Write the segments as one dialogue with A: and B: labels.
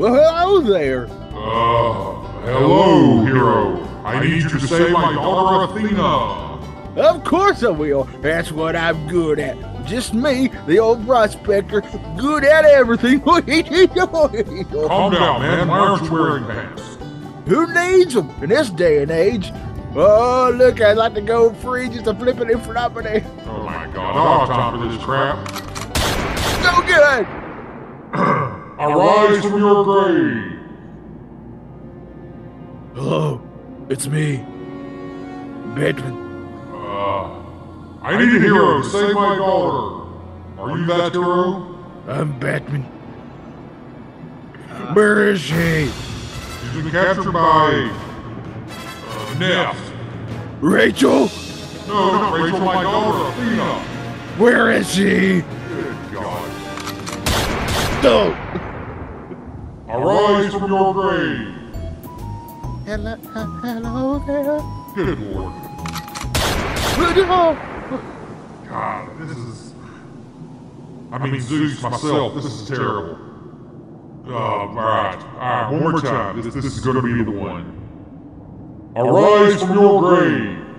A: well, hello there.
B: Uh, hello, hero. I need you to save my daughter Athena.
A: Of course I will. That's what I'm good at. Just me, the old prospector, good at everything.
B: Calm down, man. Why aren't you wearing pants?
A: Who needs them in this day and age? Oh, look, I'd like to go free just a flipping in front of me.
B: Oh my god, I don't have time for this crap.
A: So good.
B: Arise from your grave.
A: Hello, it's me, Batman.
B: Uh, I need a hero to save my daughter. Are you that hero?
A: I'm Batman. Where is she?
B: She's been captured by. Uh, Neff.
A: Rachel?
B: No, not Rachel, my daughter Athena.
A: Where is she?
B: Good god.
A: No.
B: Arise from your grave.
A: Hello, hello there.
B: Good lord. God, this is. I mean, Zeus myself, this is terrible. Uh, alright, alright, one more time. This, this is gonna be the one. Arise from your grave!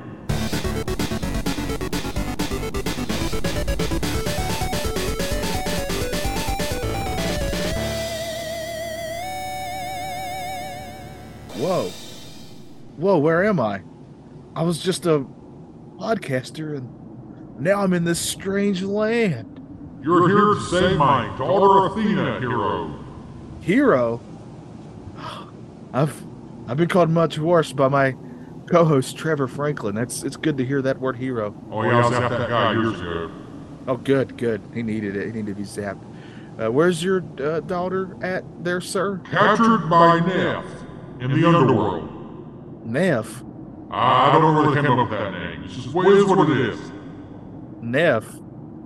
A: Where am I? I was just a podcaster and now I'm in this strange land.
B: You're here to save my daughter Athena, hero.
A: Hero? I've I've been called much worse by my co-host Trevor Franklin. That's it's good to hear that word hero.
B: Oh, yeah, I after that guy years ago.
A: Oh, good, good. He needed it. He needed to be zapped. Uh, where's your uh, daughter at there, sir?
B: Captured by Neff in the underworld.
A: Neff.
B: I don't know where they came up with that name. It's just it is what it is.
A: Neff.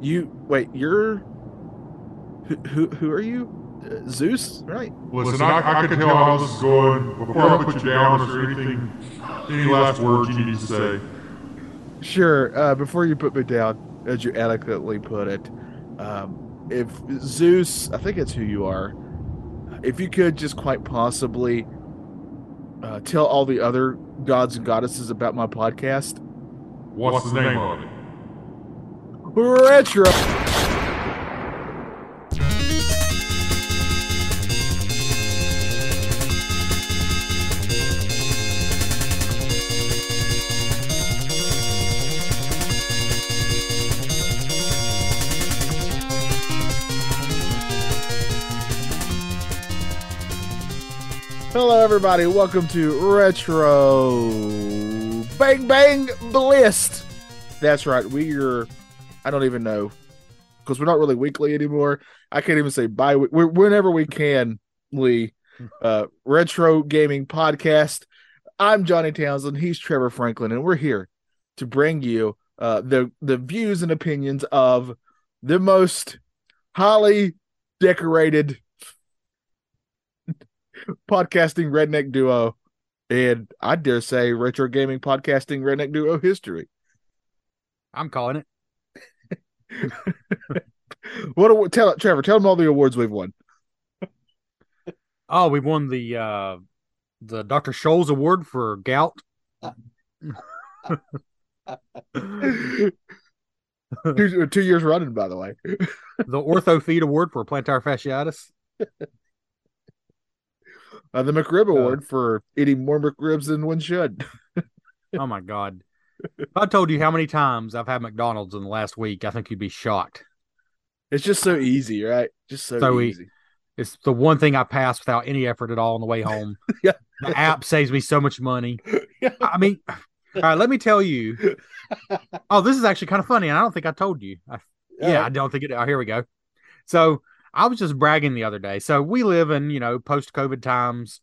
A: You wait. You're who? Who, who are you? Uh, Zeus, right?
B: Listen, I, I can tell how this is going. Before I put you down, there anything, any last words you need to say?
A: Sure. Uh, before you put me down, as you adequately put it, um, if Zeus, I think it's who you are. If you could just quite possibly uh, tell all the other gods and goddesses about my podcast,
B: What's, the name of it?
A: retro. Everybody. Welcome to Retro Bang Bang Blist. That's right. We are, I don't even know, because we're not really weekly anymore. I can't even say bi. We're whenever we can, Lee. Uh, Retro Gaming Podcast. I'm Johnny Townsend. He's Trevor Franklin, and we're here to bring you uh, the the views and opinions of the most highly decorated podcasting redneck duo, and I dare say retro gaming podcasting redneck duo history.
C: I'm calling it.
A: What awa- tell Trevor? Tell them all the awards we've won.
C: Oh, we won the uh the Dr. Scholl's award for gout.
A: two, two years running, by the way.
C: the Orthofeet award for plantar fasciitis.
A: Uh, the McRib Award for eating more McRibs than one should.
C: Oh my god. If I told you how many times I've had McDonald's in the last week, I think you'd be shocked.
A: It's just so easy, right? Just so,
C: So
A: easy.
C: It's the one thing I pass without any effort at all on the way home.
A: Yeah.
C: The app saves me so much money.
A: Yeah.
C: I mean, All right, let me tell you. Oh, this is actually kind of funny, and I don't think I told you. I, yeah, I don't think it. Oh, here we go. So I was just bragging the other day. So we live in you know post COVID times.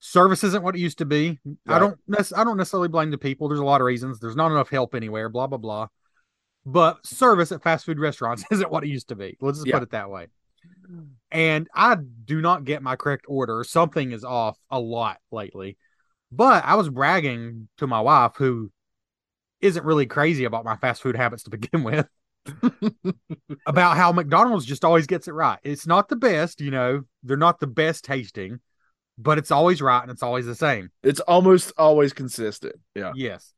C: Service isn't what it used to be. I don't. I don't necessarily blame the people. There's a lot of reasons. There's not enough help anywhere. Blah blah blah. But service at fast food restaurants isn't what it used to be. Let's just
A: Yeah.
C: put it that way. And I do not get my correct order. Something is off a lot lately. But I was bragging to my wife, who isn't really crazy about my fast food habits to begin with, about how McDonald's just always gets it right. It's not the best, you know, they're not the best tasting, but it's always right and it's always the same.
A: It's almost always consistent. Yeah.
C: Yes.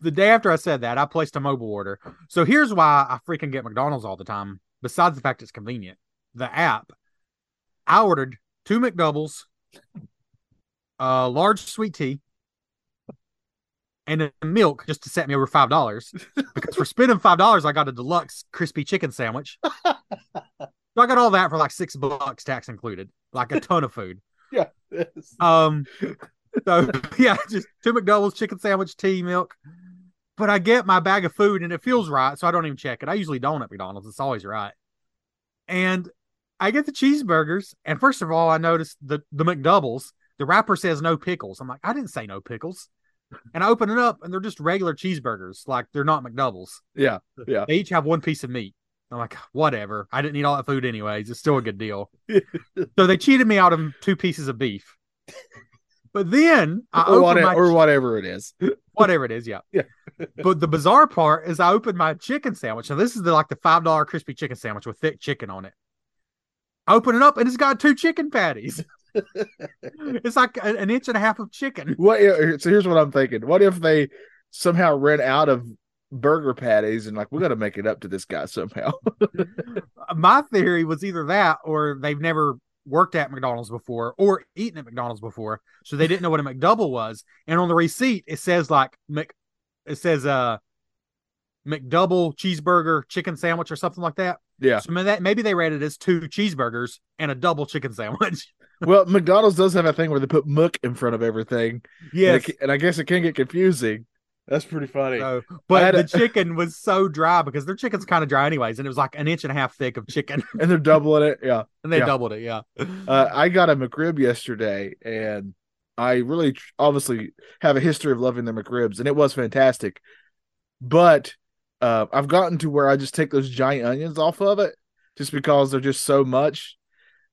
C: The day after I said that, I placed a mobile order. So here's why I freaking get McDonald's all the time, besides the fact it's convenient. The app, I ordered two McDoubles, a large sweet tea, and a milk just to set me over five dollars. because for spending five dollars, I got a deluxe crispy chicken sandwich. so I got all that for like six bucks, tax included, like a ton of food.
A: Yeah.
C: Um, so yeah, just two McDoubles, chicken sandwich, tea, milk. But I get my bag of food and it feels right, so I don't even check it. I usually don't at McDonald's; it's always right. And I get the cheeseburgers, and first of all, I noticed the the McDoubles. The wrapper says no pickles. I'm like, I didn't say no pickles. And I open it up, and they're just regular cheeseburgers, like they're not McDoubles.
A: Yeah. Yeah.
C: They each have one piece of meat. I'm like, whatever. I didn't eat all that food anyways. It's still a good deal. so they cheated me out of two pieces of beef. But then I
A: Or, whatever,
C: my
A: or whatever it is.
C: whatever it is, yeah.
A: Yeah.
C: but the bizarre part is I opened my chicken sandwich. Now this is the like the five dollar crispy chicken sandwich with thick chicken on it. I open it up and it's got two chicken patties. it's like an inch and a half of chicken.
A: What? So here's what I'm thinking. What if they somehow ran out of burger patties and like we got to make it up to this guy somehow?
C: My theory was either that or they've never worked at McDonald's before or eaten at McDonald's before, so they didn't know what a McDouble was. And on the receipt, it says like Mc, it says uh McDouble cheeseburger chicken sandwich or something like that.
A: yeah.
C: So maybe, that, maybe they read it as two cheeseburgers and a double chicken sandwich.
A: Well, McDonald's does have a thing where they put muck in front of everything.
C: yes.
A: And, it- and I guess it can get confusing. That's pretty funny.
C: So, but the
A: a-
C: chicken was so dry because their chicken's kind of dry anyways, and it was like an inch and a half thick of chicken,
A: and they're doubling it. Yeah.
C: and they
A: Yeah.
C: doubled it. Yeah.
A: Uh, I got a McRib yesterday, and I really tr- obviously have a history of loving the McRibs, and it was fantastic. But uh, I've gotten to where I just take those giant onions off of it, just because they're just so much.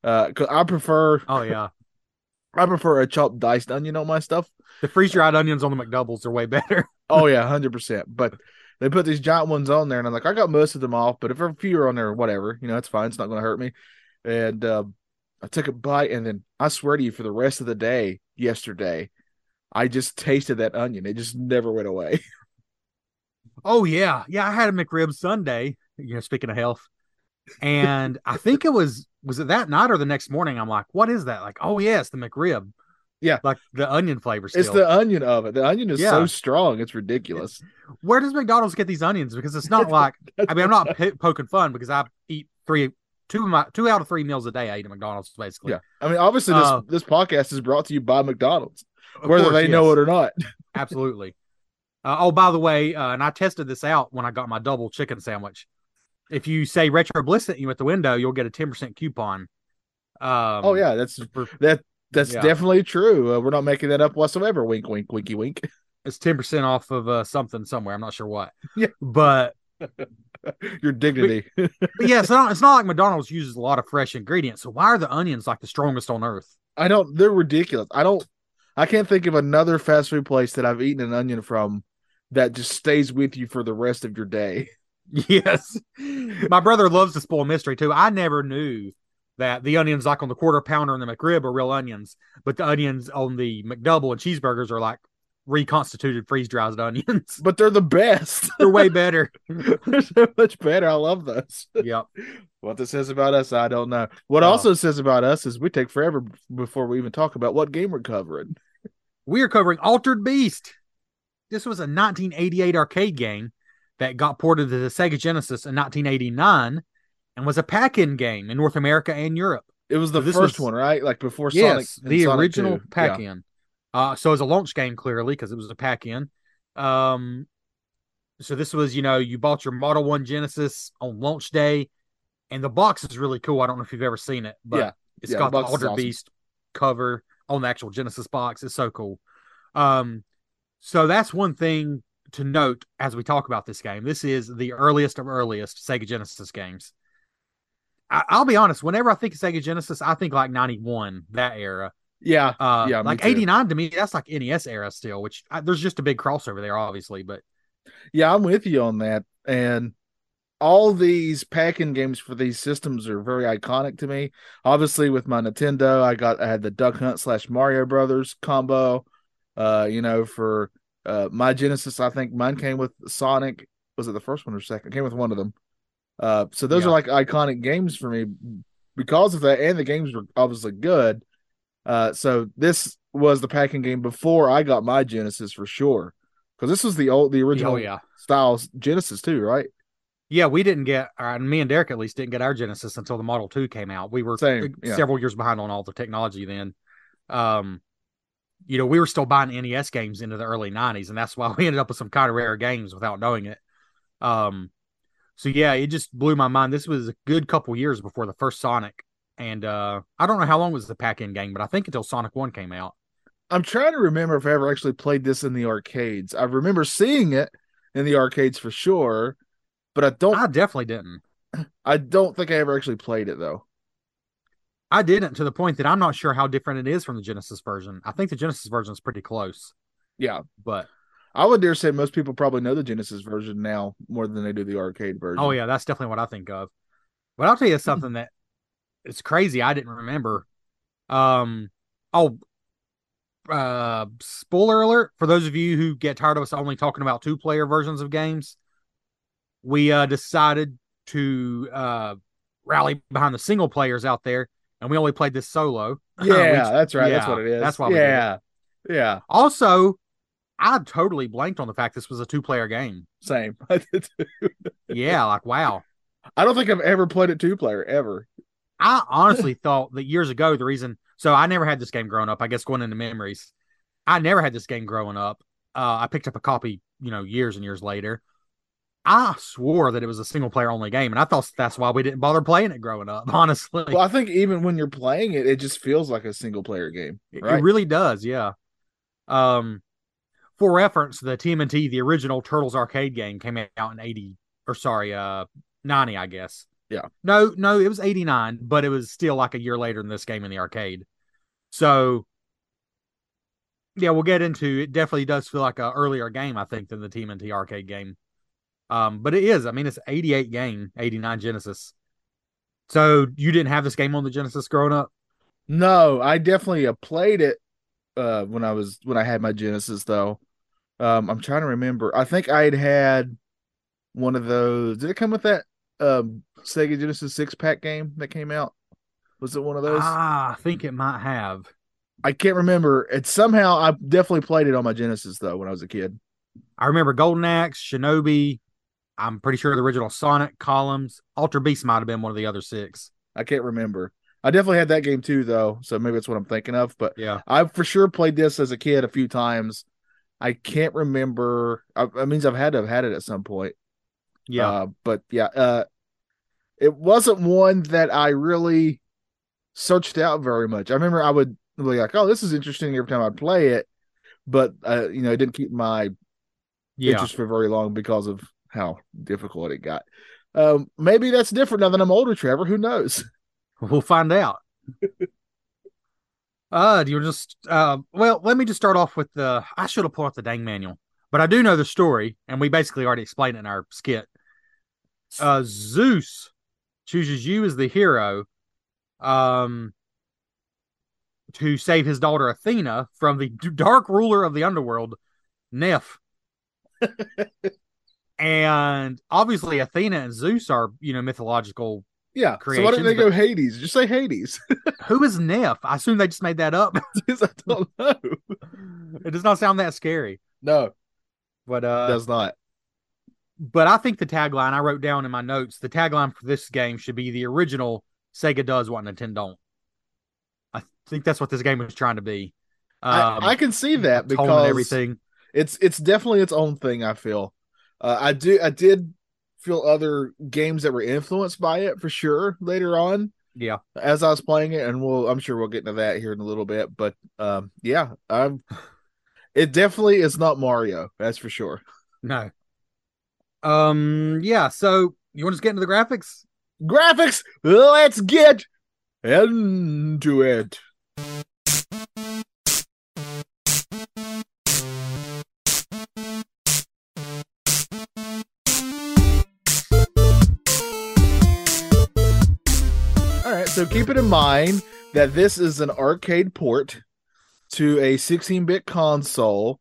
A: Uh, 'cause I prefer
C: Oh yeah.
A: I prefer a chopped diced onion on my stuff.
C: The freeze dried onions on the McDoubles are way better.
A: Oh yeah, hundred percent. But they put these giant ones on there, and I'm like, I got most of them off, but if a few are on there, whatever, you know, it's fine. It's not going to hurt me. And um, I took a bite, and then I swear to you, for the rest of the day yesterday, I just tasted that onion. It just never went away.
C: Oh yeah, yeah. I had a McRib Sunday. You know, speaking of health, and I think it was was it that night or the next morning. I'm like, what is that? Like, oh yes, the McRib.
A: Yeah.
C: like the onion flavor. Still.
A: It's the onion of it. The onion is
C: Yeah.
A: so strong, it's ridiculous.
C: Where does McDonald's get these onions? Because it's not like I mean, I'm not p- poking fun because I eat three, two of my two out of three meals a day. I eat at McDonald's basically.
A: Yeah, I mean, obviously, this
C: Uh,
A: this podcast is brought to you by McDonald's, whether
C: course,
A: they know it or not.
C: Absolutely. Uh, oh, by the way, uh, and I tested this out when I got my double chicken sandwich. If you say Retro Bliss sent you at the window, you'll get a ten percent coupon. Um,
A: oh yeah, that's that that's
C: Yeah.
A: definitely true. Uh, we're not making that up whatsoever. Wink, wink, winky, wink.
C: it's ten percent off of uh, something somewhere. I'm not sure what.
A: Yeah.
C: but
A: Your dignity.
C: but yeah, it's not it's not like McDonald's uses a lot of fresh ingredients. So why are the onions like the strongest on earth?
A: I don't. They're ridiculous. I don't. I can't think of another fast food place that I've eaten an onion from that just stays with you for the rest of your day.
C: Yes. My brother loves to spoil mystery too. I never knew that the onions like on the quarter pounder and the McRib are real onions, but the onions on the McDouble and cheeseburgers are like reconstituted freeze dried onions.
A: But they're the best.
C: They're way better.
A: they're so much better. I love those.
C: yep.
A: What this says about us, I don't know. What
C: Oh.
A: also says about us is we take forever before we even talk about what game we're covering.
C: We are covering Altered Beast. This was a 1988 arcade game that got ported to the Sega Genesis in 1989 and was a pack-in game in North America and Europe.
A: It was the
C: This
A: first
C: was-
A: one, right? Like before Sonic.
C: yes,
A: and
C: the
A: Sonic
C: original
A: 2.
C: pack
A: Yeah.
C: Uh, so it was a launch game clearly because it was a pack in. Um, so this was, you know, you bought your Model One Genesis on launch day, and the box is really cool. I don't know if you've ever seen it, but
A: Yeah.
C: it's
A: Yeah,
C: got
A: the
C: the Alter
A: awesome.
C: Beast cover on the actual Genesis box. It's so cool. Um, so that's one thing to note as we talk about this game. This is the earliest of earliest Sega Genesis games. I, I'll be honest. Whenever I think of Sega Genesis, I think like '91, that era.
A: Yeah.
C: Uh,
A: Yeah,
C: like '89 to me, that's like NES era still. Which I, there's just a big crossover there, obviously. But
A: Yeah, I'm with you on that. And all these pack-in games for these systems are very iconic to me. Obviously, with my Nintendo, I got I had the Duck Hunt slash Mario Brothers combo. Uh, you know, for uh my Genesis, I think mine came with Sonic. Was it the first one or second? came with one of them. Uh, so those
C: Yeah.
A: are like iconic games for me because of that, and the games were obviously good. Uh, so this was the pack-in game before I got my Genesis for sure, because this was the old, the original
C: oh yeah,
A: style Genesis too, right?
C: yeah, we didn't get, uh, me and Derek at least didn't get our Genesis until the Model Two came out. We were
A: Same, yeah.
C: several years behind on all the technology then. Um, you know, we were still buying NES games into the early '90s, and that's why we ended up with some kind of rare games without knowing it. Um, so yeah, it just blew my mind. This was a good couple years before the first Sonic, and uh, I don't know how long was the pack-in game, but I think until Sonic One came out.
A: I'm trying to remember if I ever actually played this in the arcades. I remember seeing it in the arcades for sure, but I don't.
C: I definitely didn't.
A: I don't think I ever actually played it though.
C: I didn't to the point that I'm not sure how different it is from the Genesis version. I think the Genesis version is pretty close,
A: Yeah,
C: but
A: I would dare say most people probably know the Genesis version now more than they do the arcade version.
C: oh yeah, that's definitely what I think of. But I'll tell you something that it's crazy. I didn't remember. Um, oh, uh, spoiler alert for those of you who get tired of us only talking about two player versions of games. We uh decided to uh rally behind the single players out there, and we only played this solo.
A: yeah,
C: Which-
A: that's right. That's what it is.
C: that's why
A: yeah, yeah,
C: Also, I totally blanked on the fact this was a two player game.
A: same. I did too.
C: Yeah, like wow.
A: I don't think I've ever played it two player ever.
C: I honestly thought that years ago the reason so I never had this game growing up. I guess going into memories, I never had this game growing up. Uh, I picked up a copy, you know, years and years later. I swore that it was a single player only game, and I thought that's why we didn't bother playing it growing up. Honestly,
A: Well, I think even when you're playing it, it just feels like a single player game,
C: It-
A: right?
C: It really does, yeah. Um, for reference, the TMNT, the original Turtles arcade game, came out in eighty or sorry, uh, ninety, I guess.
A: Yeah.
C: No, no, it was eighty nine, but it was still like a year later than this game in the arcade. So, yeah, we'll get into it. Definitely does feel like a earlier game, I think, than the TMNT arcade game. Um, but it is. I mean, it's eighty eight game, eighty nine Genesis. So you didn't have this game on the Genesis growing up?
A: No, I definitely uh, played it uh when I was when I had my Genesis though. Um I'm trying to remember. I think I'd had one of those. Did it come with that um Sega Genesis six pack game that came out? Was it one of those?
C: Ah, I think it might have.
A: I can't remember. It somehow I definitely played it on my Genesis though when I was a kid.
C: I remember Golden Axe, Shinobi. I'm pretty sure the original Sonic Columns. Altered Beast might have been one of the other six.
A: I can't remember. I definitely had that game too though, so maybe that's what I'm thinking of. But
C: Yeah.
A: I for sure played this as a kid a few times. I can't remember. I, that means I've had to have had it at some point.
C: Yeah.
A: Uh, but yeah, uh, it wasn't one that I really searched out very much. I remember I would be like, "Oh, this is interesting." Every time I'd play it, but uh, you know, it didn't keep my
C: yeah.
A: interest for very long because of how difficult it got. Um, maybe that's different now that I'm older, Trevor. Who knows?
C: We'll find out. uh, do you just uh well, let me just start off with the I should have pulled out the dang manual. But I do know the story, and we basically already explained it in our skit. Uh Zeus chooses you as the hero um to save his daughter Athena from the dark ruler of the underworld, Neff. and obviously Athena and Zeus are, you know, mythological
A: Yeah. so why didn't they go Hades? Just say Hades.
C: Who is Neff? I assume they just made that up.
A: I don't know.
C: it does not sound that scary.
A: No,
C: But
A: it
C: uh
A: does not.
C: but I think the tagline I wrote down in my notes, the tagline for this game should be the original Sega does what Nintendo don't. I think that's what this game was trying to be. Um,
A: I, I can see that because
C: everything.
A: it's it's definitely its own thing. I feel. Uh, I do. I did feel other games that were influenced by it for sure later on
C: Yeah.
A: as I was playing it, and we'll I'm sure we'll get into that here in a little bit. But um, yeah, I'm. It definitely is not Mario. That's for sure.
C: No. Um. Yeah. So you want to get into the graphics?
A: Graphics. Let's get into it. So keep it in mind that this is an arcade port to a 16 bit console,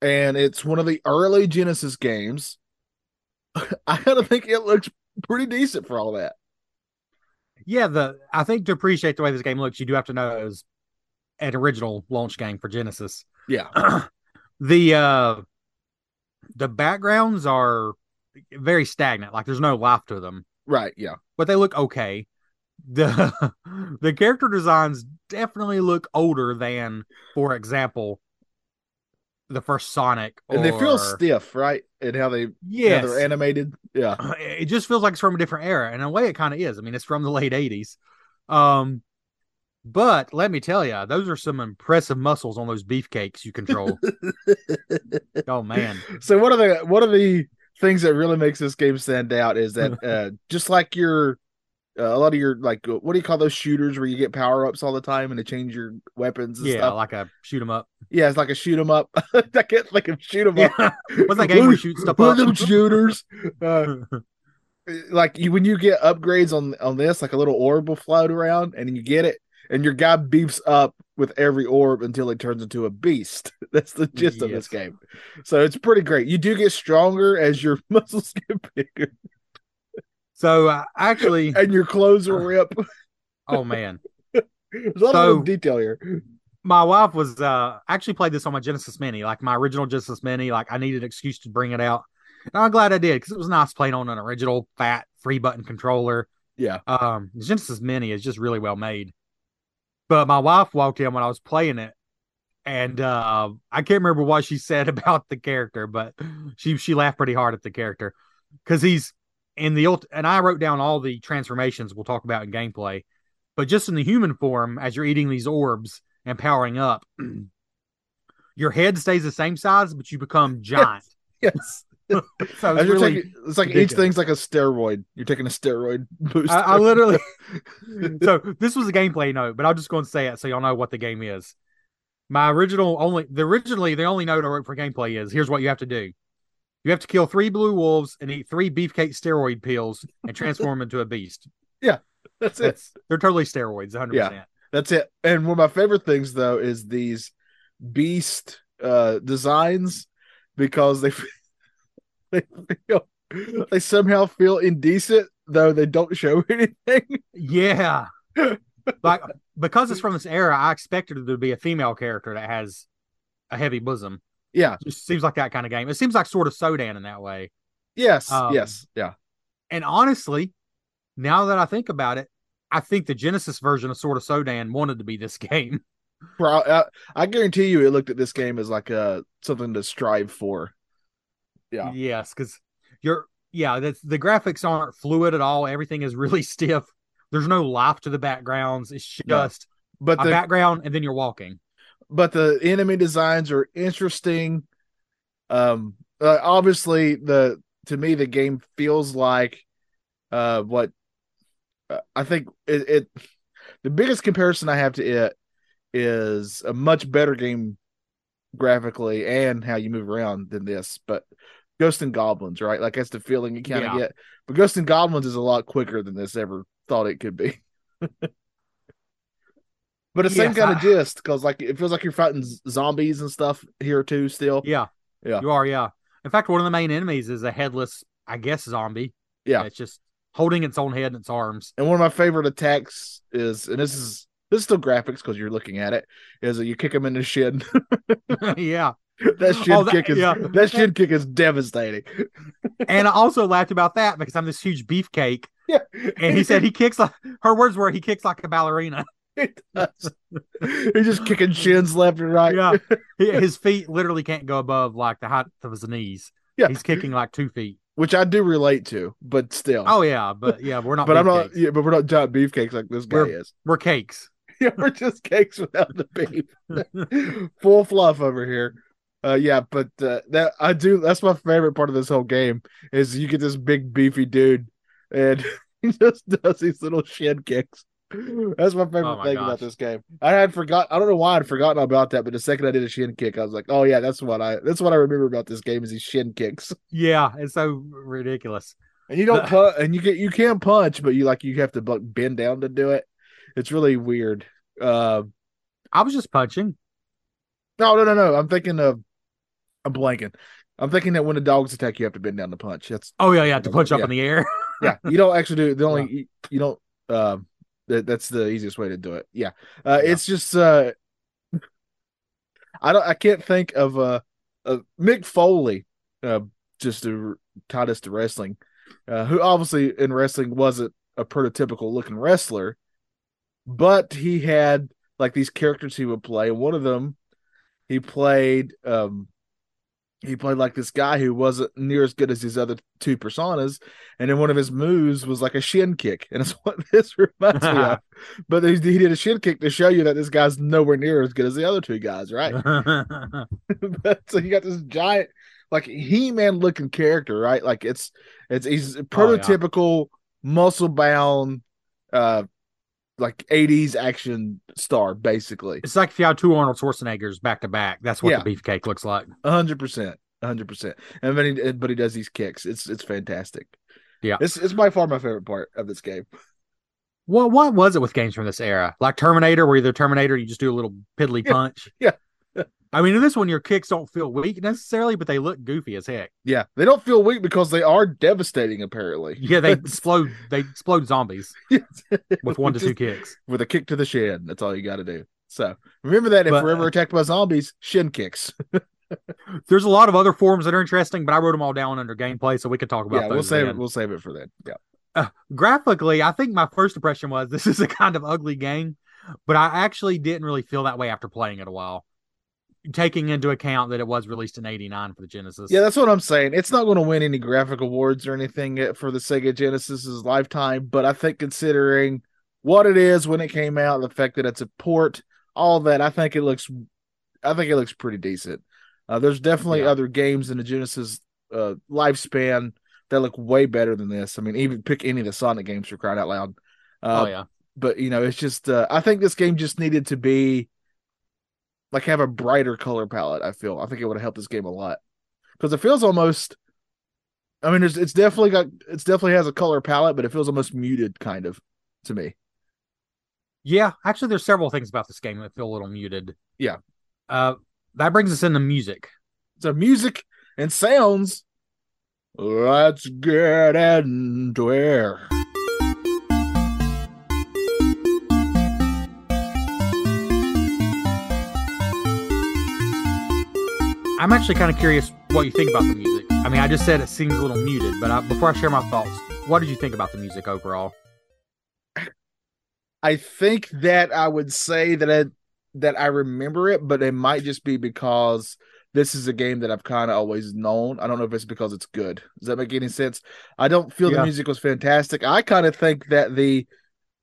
A: and it's one of the early Genesis games. I gotta think it looks pretty decent for all that.
C: Yeah. The I think to appreciate the way this game looks, you do have to know it was an original launch game for Genesis.
A: Yeah.
C: the uh the backgrounds are very stagnant. Like there's no life to them,
A: Right, yeah.
C: but they look okay. The the character designs definitely look older than, for example, the first Sonic.
A: And they feel stiff, right? And how they yeah they're animated. Yeah.
C: it just feels like it's from a different era and in a way it kind of is i mean it's from the late 80s um but let me tell you those are some impressive muscles on those beefcakes you control oh man
A: So what are the one of the things that really makes this game stand out is that uh just like your uh, a lot of your like uh, what do you call those shooters where you get power ups all the time and they change your weapons and
C: yeah
A: stuff?
C: like a shoot 'em up
A: yeah, it's like a shoot 'em up. I can't think of shoot 'em up.
C: what's that game where shoot stuff up
A: them shooters. Uh, like you when you get upgrades on on this, like a little orb will float around and you get it, and your guy beefs up with every orb until he turns into a beast. That's the gist of this game. So it's pretty great. You do get stronger as your muscles get bigger
C: so uh, actually
A: and your clothes will rip.
C: oh man
A: There's a lot
C: So-
A: of detail here.
C: my wife was uh actually played this on my genesis mini like my original genesis mini like i needed an excuse to bring it out and i'm glad i did because it was nice playing on an original fat three button controller
A: Yeah.
C: um genesis mini is just really well made but my wife walked in when i was playing it and uh i can't remember what she said about the character but she she laughed pretty hard at the character because he's in the ult and i wrote down all the transformations we'll talk about in gameplay but just in the human form as you're eating these orbs and powering up your head stays the same size but you become giant
A: Yes.
C: so it's really
A: taking, it's like each thing's like a steroid. You're taking a steroid boost.
C: I, I literally. so this was a gameplay note, but I'm just going to say it so y'all know what the game is. My original only the originally the only note I wrote for gameplay is here's what you have to do. You have to kill three blue wolves and eat three beefcake steroid pills and transform into a beast.
A: Yeah, that's it.
C: That's they're totally steroids, 100. percent
A: That's it. And one of my favorite things though is these beast uh designs because they they feel they somehow feel indecent though they don't show anything.
C: Yeah, like because it's from this era, I expected it to be a female character that has a heavy bosom.
A: Yeah.
C: Just seems like that kind of game. It seems like Sword of Sodan in that way.
A: Yes.
C: Um,
A: yes. Yeah.
C: And honestly, now that I think about it, I think the Genesis version of Sword of Sodan wanted to be this game.
A: I, I guarantee you, it looked at this game as like uh something to strive for. Yeah.
C: Yes, because you're yeah, that's the graphics aren't fluid at all. Everything is really stiff. There's no life to the backgrounds. It's
A: No.
C: just
A: But
C: a
A: the
C: background and then you're walking.
A: But the enemy designs are interesting. Um, uh, obviously, the to me the game feels like uh what uh, I think it, it. The biggest comparison I have to it is a much better game graphically and how you move around than this, but. Ghost and Goblins, right? Like that's the feeling you kind of
C: Yeah.
A: get. But Ghost and Goblins is a lot quicker than this ever thought it could be. but it's the same kind
C: I-
A: of gist because like it feels like you're fighting zombies and stuff here too. Still,
C: Yeah.
A: Yeah.
C: You are, yeah. In fact, one of the main enemies is a headless, I guess, zombie.
A: Yeah.
C: It's just holding its own head in its arms.
A: and one of my favorite attacks is, and this is this is still graphics because you're looking at it, is that you kick him in the shin.
C: yeah.
A: that shin
C: Oh, that-
A: kick is
C: yeah.
A: that shin kick is devastating.
C: And I also laughed about that because I'm this huge beefcake.
A: Yeah,
C: And he said he kicks like her words were he kicks like a ballerina.
A: he does. He's just kicking shins left and right.
C: Yeah, his feet literally can't go above like the height of his knees.
A: Yeah.
C: he's kicking like two feet.
A: which I do relate to, but still.
C: Oh yeah, but yeah, we're not.
A: but I'm not. Yeah, but we're not giant beefcakes like this guy
C: We're-
A: is.
C: We're cakes.
A: Yeah, we're just cakes without the beef. Full fluff over here. Uh, yeah, but uh, that I do. That's my favorite part of this whole game is you get this big beefy dude, and he just does these little shin kicks. That's my favorite
C: Oh my
A: thing about this game. I had forgot. I don't know why I'd forgotten about that, but the second I did a shin kick, I was like, "Oh yeah, that's what I. That's what I remember about this game is these shin kicks."
C: Yeah, it's so ridiculous.
A: And you don't punch, and you get you can punch, but you like you have to bend down to do it. It's really weird. Uh,
C: I was just punching.
A: no, no, no, no. I'm thinking of. I'm blanking. I'm thinking that when the dogs attack, you have to bend down to punch. That's
C: Oh yeah, yeah, to punch up
A: Yeah.
C: in the air.
A: yeah. You don't actually do the only you, you don't. Um, that, that's the easiest way to do it. Yeah. Uh,
C: Yeah.
A: it's just. Uh, I don't. I can't think of uh, uh Mick Foley. Uh, just to taught us to wrestling. Uh, who obviously in wrestling wasn't a prototypical looking wrestler, but he had like these characters he would play. One of them, he played um he played like this guy who wasn't near as good as his other two personas, and then one of his moves was like a shin kick, and it's what this reminds me of. But he, he did a shin kick to show you that this guy's nowhere near as good as the other two guys, right? but so you got this giant, like He-Man looking character, right? Like it's it's he's a prototypical muscle bound, uh, like '80s action star, basically.
C: it's like if you had two Arnold Schwarzeneggers back to back. That's what
A: Yeah.
C: the beefcake looks like.
A: Hundred percent, hundred percent. And then he, but he does these kicks. It's it's fantastic.
C: Yeah.
A: it's it's by far my favorite part of this game.
C: What what was it with games from this era? Like Terminator, where you're the Terminator, you just do a little piddly
A: Yeah,
C: punch.
A: yeah.
C: I mean, in this one, your kicks don't feel weak necessarily, but they look goofy as heck.
A: Yeah, they don't feel weak because they are devastating. Apparently,
C: Yeah, they explode. They explode zombies with one to
A: Just
C: two kicks.
A: with a kick to the shin. That's all you got to do. So remember that if
C: But-
A: we're ever attacked by zombies, shin kicks.
C: There's a lot of other forms that are interesting, but I wrote them all down under gameplay, so we could talk about
A: yeah, we'll save
C: then.
A: it. We'll save it for then. Yeah.
C: Uh, graphically, I think my first impression was this is a kind of ugly game, but I actually didn't really feel that way after playing it a while. Taking into account that it was released in '89 for the Genesis.
A: Yeah, that's what I'm saying. It's not going to win any graphic awards or anything uh, for the Sega Genesis's lifetime, but I think considering what it is when it came out, the fact that it's a port, all that, I think it looks, I think it looks pretty decent. Uh, there's definitely
C: Yeah.
A: other games in the Genesis uh, lifespan that look way better than this. I mean, even pick any of the Sonic games for crying out loud. Uh,
C: oh yeah.
A: but you know, it's just uh, I think this game just needed to be like have a brighter color palette. I feel I think it would have helped this game a lot because it feels almost. I mean, it's it's definitely got it's definitely has a color palette, but it feels almost muted, kind of, to me.
C: Yeah, actually, there's several things about this game that feel a little muted.
A: Yeah.
C: Uh, that brings us into music.
A: So music and sounds. Let's get into it.
C: I'm actually kind of curious what you think about the music. I mean, I just said it seems a little muted, but I, before I share my thoughts, what did you think about the music overall?
A: I think that I would say that I, that I remember it, but it might just be because this is a game that I've kind of always known. I don't know if it's because it's good. Does that make any sense? I don't feel
C: Yeah.
A: the music was fantastic. I kind of think that the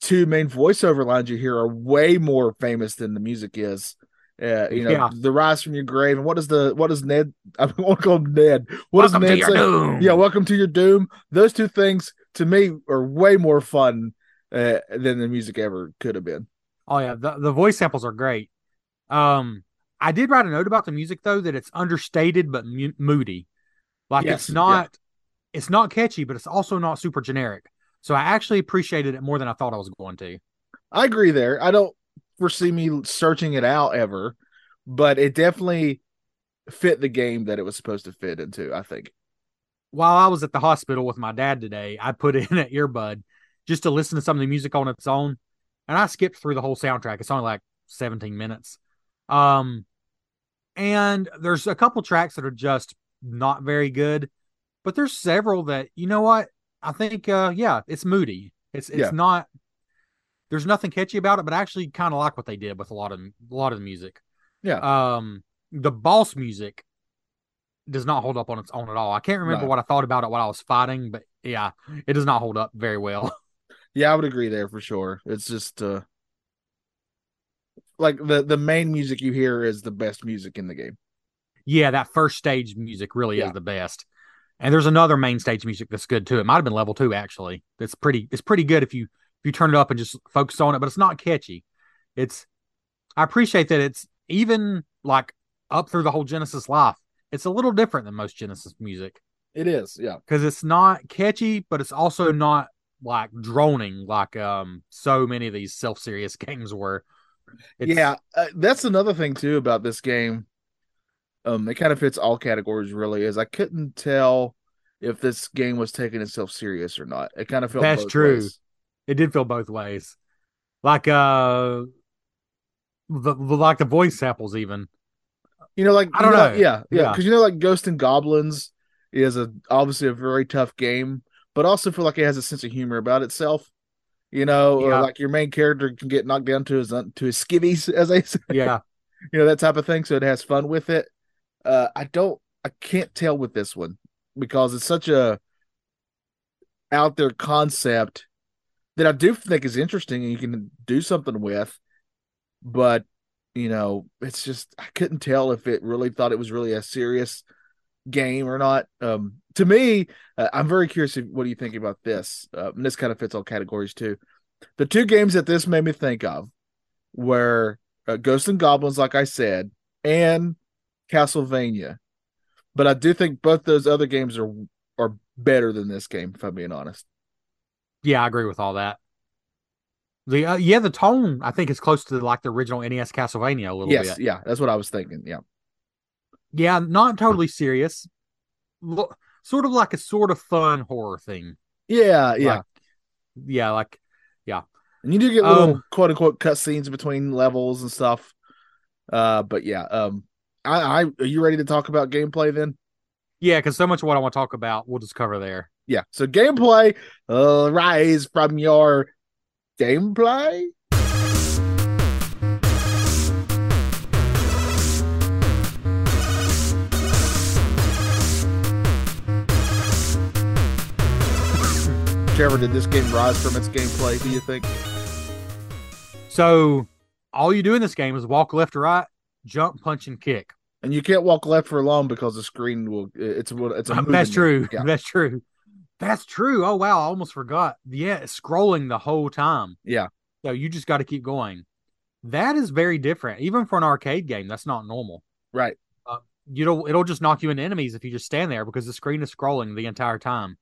A: two main voiceover lines you hear are way more famous than the music is. Uh, you know,
C: Yeah.
A: the rise from your grave, and what is the what does Ned? I want to call him Ned. What
C: Welcome
A: does
C: to
A: Ned
C: your
A: say?
C: doom.
A: Yeah, welcome to your doom. Those two things to me are way more fun uh, than the music ever could have been.
C: Oh yeah, the the voice samples are great. Um, I did write a note about the music though that it's understated but mu- moody. Like
A: Yes,
C: it's not, it's not catchy, but it's also not super generic. So I actually appreciated it more than I thought I was going to.
A: I agree there. I don't foresee me searching it out ever, but it definitely fit the game that it was supposed to fit into, I think.
C: While I was at the hospital with my dad today, I put in an earbud just to listen to some of the music on its own, and I skipped through the whole soundtrack. It's only like 17 minutes. Um, and there's a couple tracks that are just not very good, but there's several that you know what I think. Uh, yeah, it's moody. It's it's
A: Yeah.
C: not. There's nothing catchy about it, but I actually kind of like what they did with a lot of a lot of the music.
A: Yeah.
C: Um, the boss music does not hold up on its own at all. I can't remember
A: No.
C: what I thought about it while I was fighting, but yeah, it does not hold up very well.
A: Yeah, I would agree there for sure. It's just uh like the the main music you hear is the best music in the game.
C: yeah, that first stage music really
A: Yeah.
C: is the best. And there's another main stage music that's good too. It might have been level two actually. It's pretty. It's pretty good if you if you turn it up and just focus on it, but it's not catchy. It's. I appreciate that it's even like up through the whole Genesis life. It's a little different than most Genesis music
A: It is, yeah.
C: because it's not catchy, but it's also not like droning like um so many of these self serious games were. It's,
A: yeah, uh, that's another thing too about this game. Um, it kind of fits all categories. Really, is I couldn't tell if this game was taking itself serious or not. It kind of felt
C: That's true.
A: ways.
C: It did feel both ways like uh the, like the voice samples even
A: You know, like
C: I don't
A: you
C: know.
A: Yeah, yeah,
C: Yeah.
A: because you know, like Ghost and Goblins is a obviously a very tough game, but also feel like it has a sense of humor about itself. You know, or
C: Yeah.
A: like your main character can get knocked down to his to his skivvies, as they say.
C: yeah
A: you know that type of thing. So it has fun with it. Uh, I don't, I can't tell with this one because it's such a out there concept that I do think is interesting and you can do something with, but you know, it's just I couldn't tell if it really thought it was really a serious game or not. Um, to me, uh, I'm very curious. If, what do you think about this? Uh, and this kind of fits all categories too. The two games that this made me think of were uh, Ghosts and Goblins, like I said, and Castlevania. But I do think both those other games are are better than this game, if I'm being honest.
C: Yeah i agree with all that the uh, yeah the tone i think is close to like the original nes castlevania a little
A: Yes,
C: bit
A: yeah, that's what I was thinking. Yeah,
C: yeah not totally serious sort of like a sort of fun horror thing
A: yeah, yeah.
C: Like, yeah like yeah.
A: and you do get little
C: Um,
A: quote unquote cutscenes between levels and stuff. Uh, but yeah, um, I, I are you ready to talk about gameplay then?
C: yeah because so much of what i want to talk about we'll just cover there
A: Yeah, so gameplay, uh, rise from your gameplay. Trevor, did this game rise from its gameplay? Do you think?
C: so all you do in this game is walk left or right jump punch and kick
A: And you can't walk left for long because the screen will. It's a. It's a.
C: Um, that's true.
A: Yeah.
C: That's true. That's true. Oh wow, I almost forgot. Yeah, it's scrolling the whole time.
A: Yeah.
C: So you just got to keep going. That is very different. Even for an arcade game, that's not normal.
A: Right.
C: Uh, you know, it'll just knock you into enemies if you just stand there because the screen is scrolling the entire time.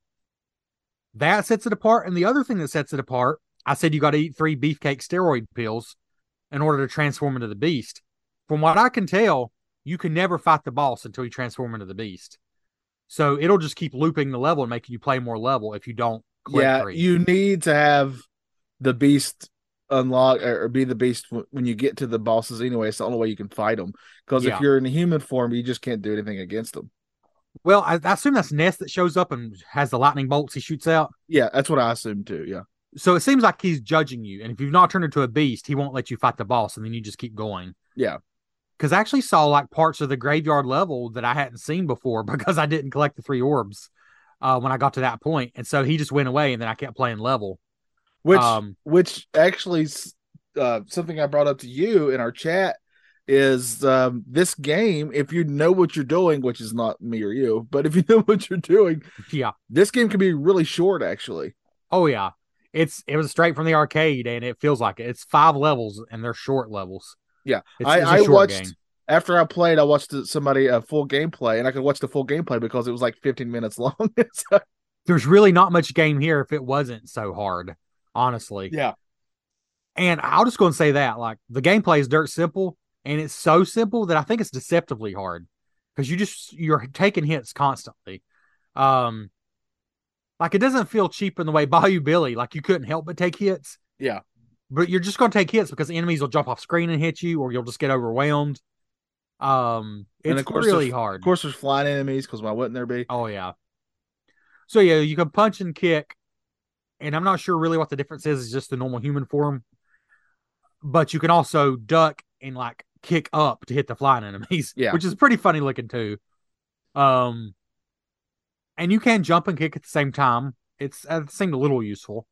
C: That sets it apart. And the other thing that sets it apart, I said you got to eat three beefcake steroid pills in order to transform into the beast. From what I can tell, you can never fight the boss until you transform into the beast. So it'll just keep looping the level and making you play more level if you don't.
A: Yeah,
C: three.
A: you need to have the beast unlock or or be the beast when you get to the bosses anyway. It's the only way you can fight them. Because
C: Yeah.
A: if you're in a human form, you just can't do anything against them.
C: Well, I, I assume that's Neff that shows up and has the lightning bolts he shoots out.
A: Yeah, that's what I assume too. Yeah,
C: So it seems like he's judging you. And if you've not turned into a beast, he won't let you fight the boss and then you just keep going.
A: yeah,
C: Because I actually saw like parts of the graveyard level that I hadn't seen before because I didn't collect the three orbs uh, when I got to that. And so he just went away and then I kept playing level.
A: which
C: Um,
A: which actually uh, something I brought up to you in our chat is um, this game. If you know what you're doing, which is not me or you, but if you know what you're doing,
C: Yeah.
A: this game can be really short. Actually,
C: Oh, yeah. It's it was straight from the arcade and it feels like it. It's five levels and they're short levels.
A: Yeah.
C: It's,
A: I,
C: it's
A: I watched
C: game.
A: after I played, I watched somebody a full gameplay, and I could watch the full gameplay because it was like 15 minutes long. So,
C: There's really not much game here if it wasn't so hard, honestly.
A: yeah,
C: And I'll just go and say that like the gameplay is dirt simple, and it's so simple that I think it's deceptively hard because you just you're taking hits constantly. Um, like it doesn't feel cheap in the way Bayou Billy, like you couldn't help but take hits.
A: Yeah.
C: But you're just going to take hits because enemies will jump off screen and hit you, or you'll just get overwhelmed. Um, it's
A: And of course
C: really hard.
A: of course, there's flying enemies because why wouldn't there be?
C: Oh yeah. So yeah, you can punch and kick, and I'm not sure really what the difference is. It's just the normal human form. but you can also duck and like kick up to hit the flying enemies,
A: Yeah.
C: which is pretty funny looking too. Um, and you can jump and kick at the same time. It's it seemed a little useful,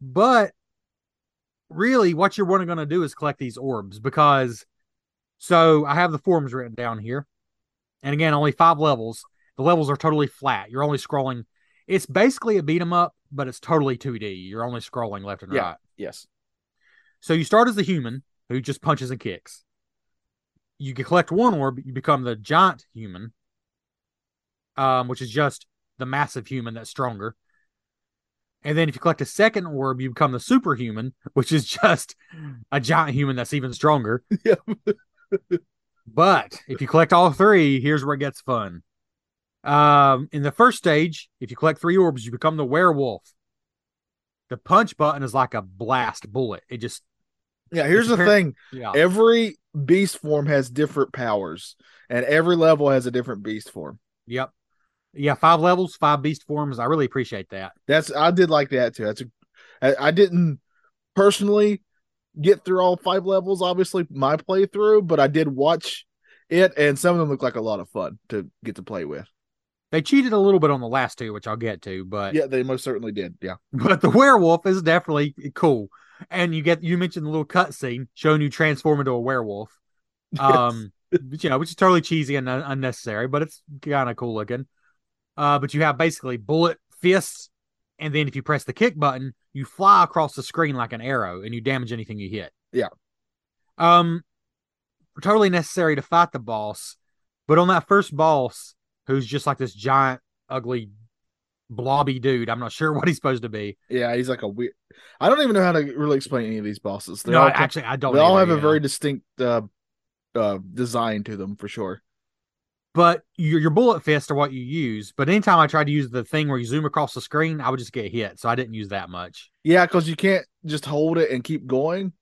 C: but really, what you're going to do is collect these orbs because. So I have the forms written down here, and again, only five levels. The levels are totally flat. You're only scrolling. It's basically a beat 'em up, but it's totally 2D. You're only scrolling left and
A: Yeah.
C: right.
A: Yes.
C: So you start as the human who just punches and kicks. You can collect one orb, you become the giant human, um, which is just the massive human that's stronger. And then if you collect a second orb, you become the superhuman, which is just a giant human that's even stronger.
A: Yeah.
C: but if you collect all three, here's where it gets fun. Um, in the first stage, if you collect three orbs, you become the werewolf. The punch button is like a blast bullet. It just
A: Yeah. Here's the
C: apparent-
A: thing.
C: yeah.
A: Every beast form has different powers, and every level has a different beast form.
C: Yep. Yeah, five levels, five beast forms. I really appreciate that.
A: That's I did like that too. That's a I, I didn't personally get through all five levels, obviously my playthrough, but I did watch it, and some of them look like a lot of fun to get to play with.
C: They cheated a little bit on the last two, which I'll get to, but
A: Yeah, they most certainly did. Yeah,
C: but the werewolf is definitely cool. And you get you mentioned the little cutscene showing you transform into a werewolf. Um, you know, which is totally cheesy and un- unnecessary, but it's kind of cool looking. Uh, but you have basically bullet fists, and then if you press the kick button, you fly across the screen like an arrow, and you damage anything you hit.
A: Yeah.
C: Um, totally necessary to fight the boss, but on that first boss, who's just like this giant, ugly, blobby dude, I'm not sure what he's supposed to be.
A: yeah, he's like a weird. I don't even know how to really explain any of these bosses. They're
C: no,
A: all
C: actually, I don't.
A: they all
C: either,
A: have a
C: yeah.
A: very distinct uh, uh, design to them for sure.
C: But your your bullet fists are what you use. But anytime I tried to use the thing where you zoom across the screen, I would just get hit. So I didn't use that much.
A: Yeah, because you can't just hold it and keep going.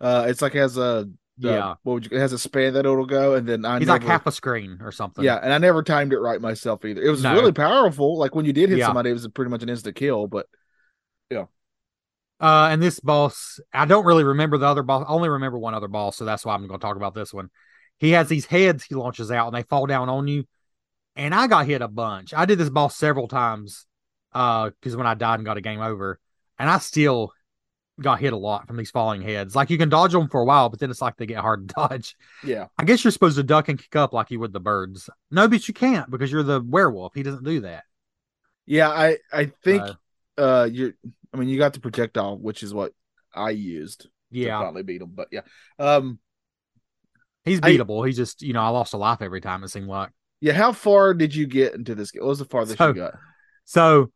A: Uh, it's like it has a the-
C: Yeah.
A: What would you? It has a span that it'll go, and then I
C: He's
A: never,
C: like half a screen or something.
A: Yeah, and I never timed it right myself either. It was
C: No.
A: really powerful. Like when you did hit
C: Yeah.
A: somebody, it was pretty much an instant kill. But yeah.
C: Uh, and this boss, I don't really remember the other boss. I only remember one other boss, so that's why I'm going to talk about this one. He has these heads he launches out, and they fall down on you. And I got hit a bunch. I did this boss several times, uh, because when I died and got a game over, and I still got hit a lot from these falling heads. Like you can dodge them for a while, but then it's like they get hard to dodge.
A: yeah,
C: I guess you're supposed to duck and kick up like you would the birds. No, but you can't because you're the werewolf. He doesn't do that.
A: yeah, I I think
C: Uh,
A: uh you're. I mean, you got the projectile, which is what I used to
C: yeah,
A: finally beat him. But yeah, um,
C: he's
A: I-
C: beatable. He's just, you know, I lost a life every time it seemed like.
A: yeah. How far did you get into this? game? What was the farthest
C: So-
A: you got?
C: So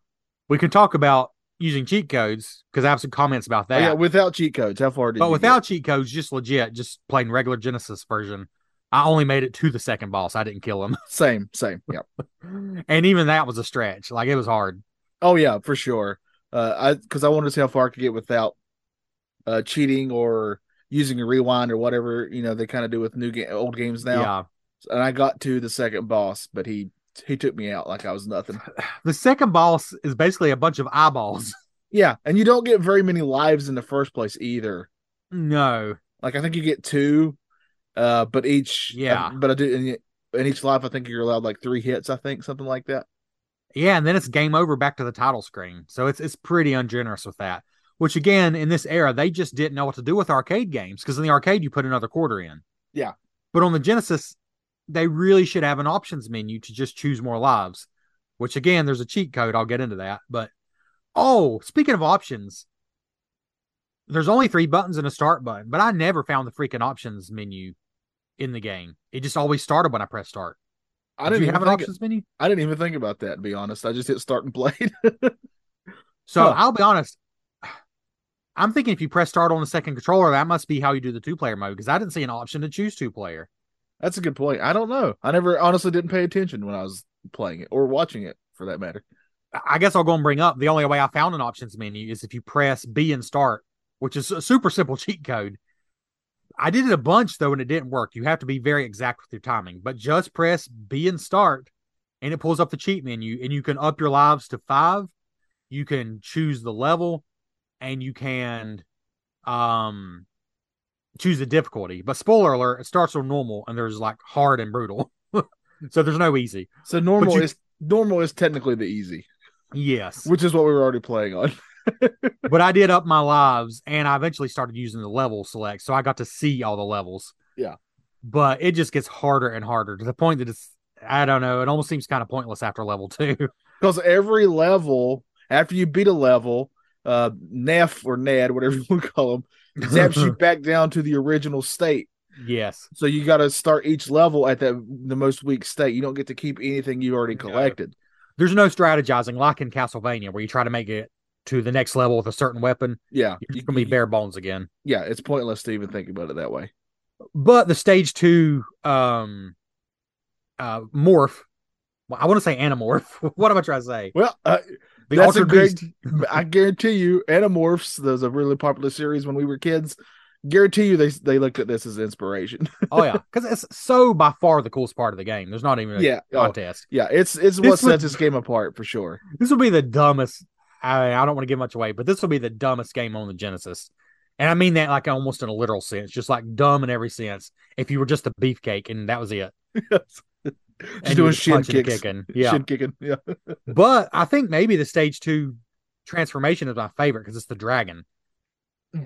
C: we can talk about using cheat codes because I have some comments about
A: Oh,
C: that.
A: yeah, without cheat codes, how far did you but
C: without cheat codes, just legit, just playing regular Genesis version. I only made it to the second boss. I didn't kill him.
A: Same, same. Yeah.
C: and even that was a stretch. Like it was hard.
A: Oh yeah, for sure. Uh, I because I wanted to see how far I could get without uh cheating or using a rewind or whatever you know they kind of do with new game, old games now.
C: Yeah.
A: And I got to the second boss, but he he took me out like I was nothing.
C: The second boss is basically a bunch of eyeballs.
A: Yeah, and you don't get very many lives in the first place either.
C: no.
A: Like I think you get two, uh, but each
C: Yeah.
A: but I do in, in each life I think you're allowed like three hits. I think something like that.
C: Yeah, and then it's game over back to the title screen. So it's it's pretty ungenerous with that. Which again, in this era, they just didn't know what to do with arcade games because in the arcade you put another quarter in.
A: Yeah.
C: But on the Genesis, they really should have an options menu to just choose more lives. Which again, there's a cheat code. I'll get into that. But oh, speaking of options, there's only three buttons and a start button, but I never found the freaking options menu in the game. It just always started when I pressed start.
A: I
C: Did
A: didn't
C: you
A: even
C: have an options menu?
A: I didn't even think about that to be honest. I just hit start and played.
C: So
A: Huh.
C: I'll be honest. I'm thinking if you press start on the second controller, that must be how you do the two player mode because I didn't see an option to choose two player.
A: That's a good point. I don't know. I never honestly didn't pay attention when I was playing it or watching it for that matter.
C: I guess I'll go and bring up the only way I found an options menu is if you press B and start, which is a super simple cheat code. I did it a bunch though, and it didn't work. You have to be very exact with your timing, but just press B and start, and it pulls up the cheat menu, and you can up your lives to five. You can choose the level, and you can um choose the difficulty. But spoiler alert, it starts on normal and there's like hard and brutal. so there's no easy.
A: So normal
C: you-
A: is normal is technically the easy,
C: Yes.
A: which is what we were already playing on.
C: but I did up my lives and I eventually started using the level select. So I got to see all the levels.
A: Yeah.
C: But it just gets harder and harder to the point that it's, I don't know, it almost seems kind of pointless after level two.
A: Because every level, after you beat a level, uh, Neff or Ned, whatever you want to call him, zaps you back down to the original state.
C: yes.
A: So you got to start each level at the the most weak state. You don't get to keep anything you already
C: No.
A: collected.
C: There's no strategizing like in Castlevania where you try to make it to the next level with a certain weapon.
A: Yeah,
C: It's going to be bare bones again.
A: Yeah, it's pointless to even think about it that way.
C: But the stage two um uh morph, well, I want to say anamorph. what am I trying to say?
A: Well, uh,
C: The
A: That's a
C: Altered
A: great-
C: Beast.
A: I guarantee you, Animorphs, there's a really popular series when we were kids. Guarantee you, they they looked at this as inspiration.
C: Oh yeah, because it's so by far the coolest part of the game. There's not even a
A: Yeah. Oh.
C: contest.
A: yeah, it's it's what
C: This would-
A: sets this game apart for sure.
C: This will be the dumbest. I, I don't want to give much away, but this will be the dumbest game on the Genesis, and I mean that like almost in a literal sense, just like dumb in every sense. If you were just a beefcake and that was it,
A: Just doing shin kicks,
C: kicking, yeah.
A: shin kicking. Yeah,
C: But I think maybe the stage two transformation is my favorite because it's the dragon.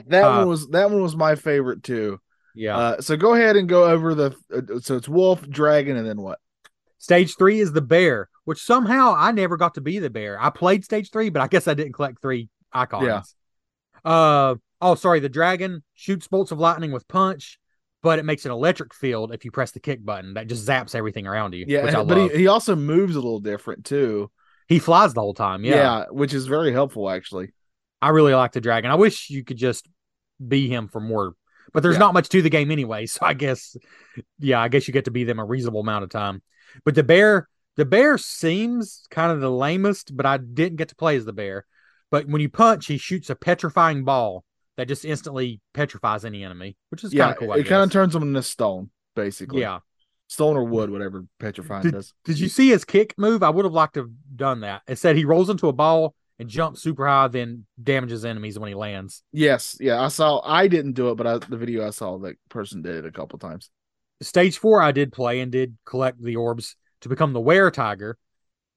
A: that
C: Uh,
A: one was that one was my favorite too.
C: Yeah.
A: Uh, so go ahead and go over the. Uh, so it's wolf, dragon, and then what?
C: Stage three is the bear, which somehow I never got to be the bear. I played stage three, but I guess I didn't collect three icons.
A: Yeah.
C: Uh oh, sorry. The dragon shoots bolts of lightning with punch, but it makes an electric field if you press the kick button that just zaps everything around you.
A: Yeah,
C: which I
A: but he, he also moves a little different too.
C: He, flies the whole time.
A: Yeah.
C: Yeah.
A: which is very helpful actually.
C: I really like the dragon. I wish you could just be him for more, but there's
A: Yeah.
C: not much to the game anyway. So I guess, yeah, I guess you get to be them a reasonable amount of time. But the bear, the bear seems kind of the lamest, but I didn't get to play as the bear. But when you punch, he shoots a petrifying ball that just instantly petrifies any enemy, which is
A: Yeah,
C: kind of cool. I
A: it kind of turns them into stone, basically.
C: yeah.
A: stone or wood, whatever petrifying does.
C: Did you see his kick move? I would have liked to have done that. It said he rolls into a ball and jumps super high, then damages enemies when he lands.
A: Yes, yeah, I saw. I didn't do it, but I, the video I saw, that person did it a couple times.
C: stage four I did play and did collect the orbs to become the were tiger.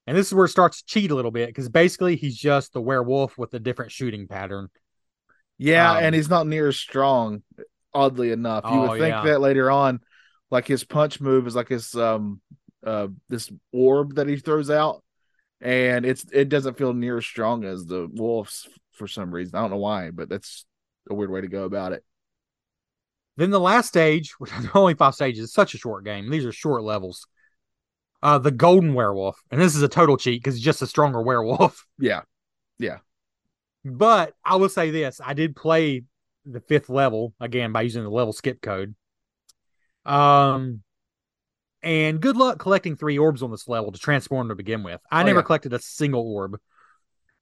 C: And this is where it starts to cheat a little bit because basically he's just the werewolf with a different shooting pattern.
A: Yeah,
C: Um,
A: and he's not near as strong. Oddly enough, you
C: Oh,
A: would think
C: yeah.
A: that later on, like his punch move is like his um uh this orb that he throws out, and it's it doesn't feel near as strong as the wolves for some reason. I don't know why, but that's a weird way to go about it.
C: Then the last stage, which are only five stages, it's such a short game. These are short levels. Uh, the golden werewolf, and this is a total cheat because he's just a stronger werewolf.
A: Yeah.
C: Yeah, But I will say this: I did play the fifth level again by using the level skip code. Um, and good luck collecting three orbs on this level to transform to begin with. I
A: Oh,
C: never
A: yeah.
C: collected a single orb.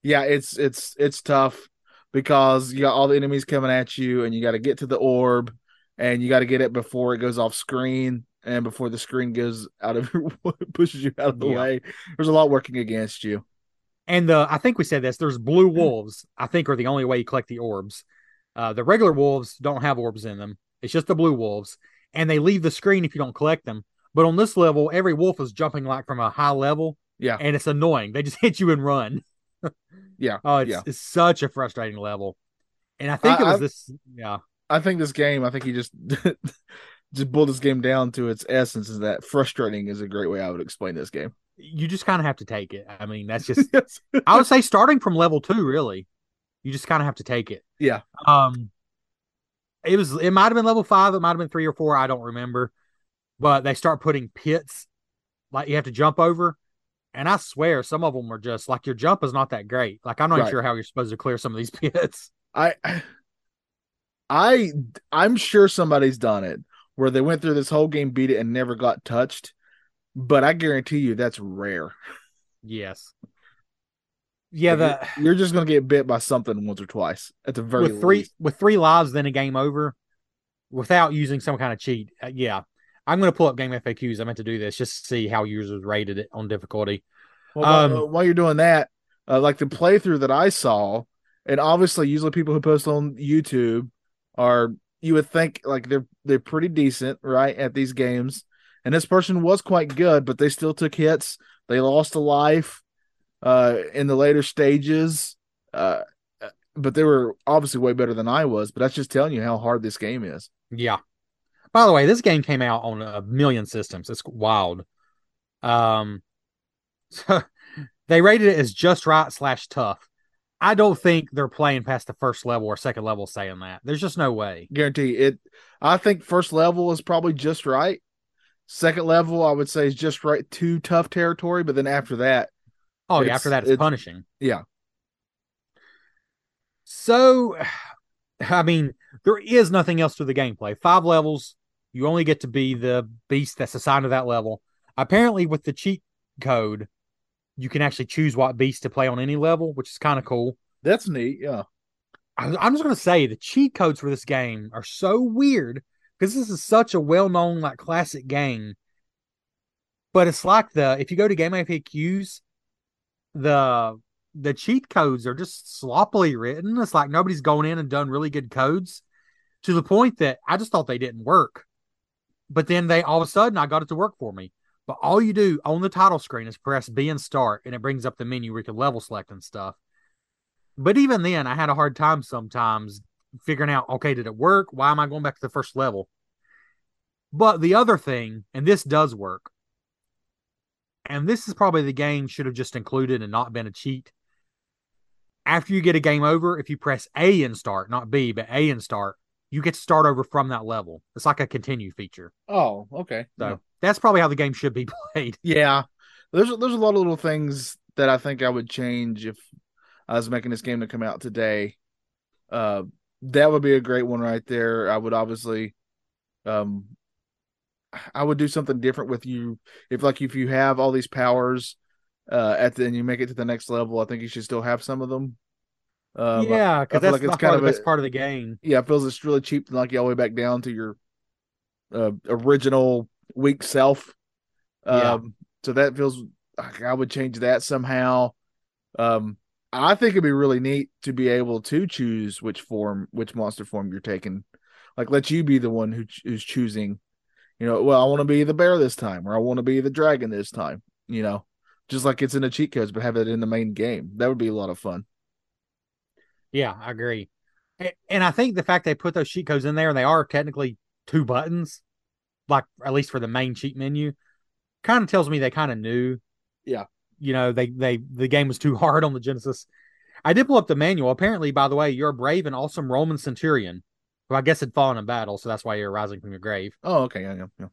A: yeah, it's it's it's tough because you got all the enemies coming at you, and you got to get to the orb, and you got to get it before it goes off screen, and before the screen goes out of pushes you out of the
C: Yeah.
A: way. There's a lot working against you.
C: And the I think we said this. There's blue wolves. I think are the only way you collect the orbs. Uh, the regular wolves don't have orbs in them. It's just the blue wolves, and they leave the screen if you don't collect them. But on this level, every wolf is jumping like from a high level,
A: Yeah,
C: and it's annoying. They just hit you and run.
A: yeah.
C: Oh, it's,
A: Yeah.
C: it's such a frustrating level. And I think
A: I-
C: it was
A: I-
C: this. Yeah,
A: I think this game. I think he just just boiled this game down to its essence. Is that frustrating? Is a great way I would explain this game.
C: you just kind of have to take it. I mean, that's just.
A: Yes.
C: I would say starting from level two, really, you just kind of have to take it.
A: Yeah.
C: Um, it was. It might have been level five. It might have been three or four. I don't remember. But they start putting pits, like you have to jump over, and I swear some of them are just like your jump is not that great. Like I'm not
A: Right.
C: sure how you're supposed to clear some of these pits.
A: I I I'm sure somebody's done it where they went through this whole game, beat it, and never got touched. But I guarantee you that's rare.
C: Yes. Yeah, the
A: Like, you're just gonna get bit by something once or twice at the very
C: with three
A: least.
C: with three lives, then a game over, without using some kind of cheat. Uh, yeah, I'm going to pull up game FAQs. I meant to do this just to see how users rated it on difficulty.
A: Well, while-
C: Um,
A: uh, while you're doing that, uh, like the playthrough that I saw, and obviously, usually people who post on YouTube are you would think like they're they're pretty decent, right, at these games. And this person was quite good, but they still took hits. They lost a life uh, in the later stages. Uh, but they were obviously way better than I was. But that's just telling you how hard this game is.
C: Yeah. By the way, this game came out on a million systems. It's wild. Um, so they rated it as just right slash tough. I don't think they're playing past the first level or second level saying that. There's just no way.
A: Guarantee it. I think first level is probably just right. Second level, I would say, is just right. Too tough territory, but then after that,
C: Oh, yeah, after that, it's
A: it-
C: punishing.
A: yeah,
C: So, I mean, there is nothing else to the gameplay. Five levels. You only get to be the beast that's assigned to that level. Apparently, with the cheat code, you can actually choose what beast to play on any level, which is kind of cool.
A: that's neat. Yeah,
C: I, I'm just going to say the cheat codes for this game are so weird because this is such a well-known, like classic game. But it's like the if you go to Game FAQs, the the cheat codes are just sloppily written. It's like nobody's gone in and done really good codes to the point that I just thought they didn't work. But then they all of a sudden I got it to work for me. But all you do on the title screen is press B and start, and it brings up the menu where you can level select and stuff. But even then, I had a hard time sometimes figuring out, okay, did it work? Why am I going back to the first level? But the other thing, and this does work, and this is probably the game should have just included and not been a cheat. After you get a game over, if you press A and start, not B, but A and start, you get to start over from that level. It's like a continue feature.
A: Oh, okay.
C: So that's probably how the game should be played.
A: Yeah, there's there's a lot of little things that I think I would change if I was making this game to come out today. Uh, that would be a great one right there. I would obviously, um, I would do something different with you if like if you have all these powers, uh, at the and you make it to the next level. I think you should still have some of them. Um,
C: yeah, because that's
A: like it's kind of
C: the best part of the game.
A: yeah, it feels it's really cheap to knock you all the way back down to your uh, original weak self. Um,
C: Yeah.
A: so that feels like I would change that somehow. Um, I think it'd be really neat to be able to choose which form, which monster form you're taking. Like, let you be the one who who's choosing. You know, well, I want to be the bear this time, or I want to be the dragon this time. You know, just like it's in the cheat codes, but have it in the main game. That would be a lot of fun.
C: Yeah, I agree. And I think the fact they put those cheat codes in there and they are technically two buttons, like at least for the main cheat menu, kind of tells me they kind of knew.
A: Yeah.
C: You know, they they the game was too hard on the Genesis. I did pull up the manual. Apparently, by the way, you're a brave and awesome Roman centurion, who I guess had fallen in battle, so that's why you're rising from your grave.
A: Oh, okay, yeah, yeah, yeah.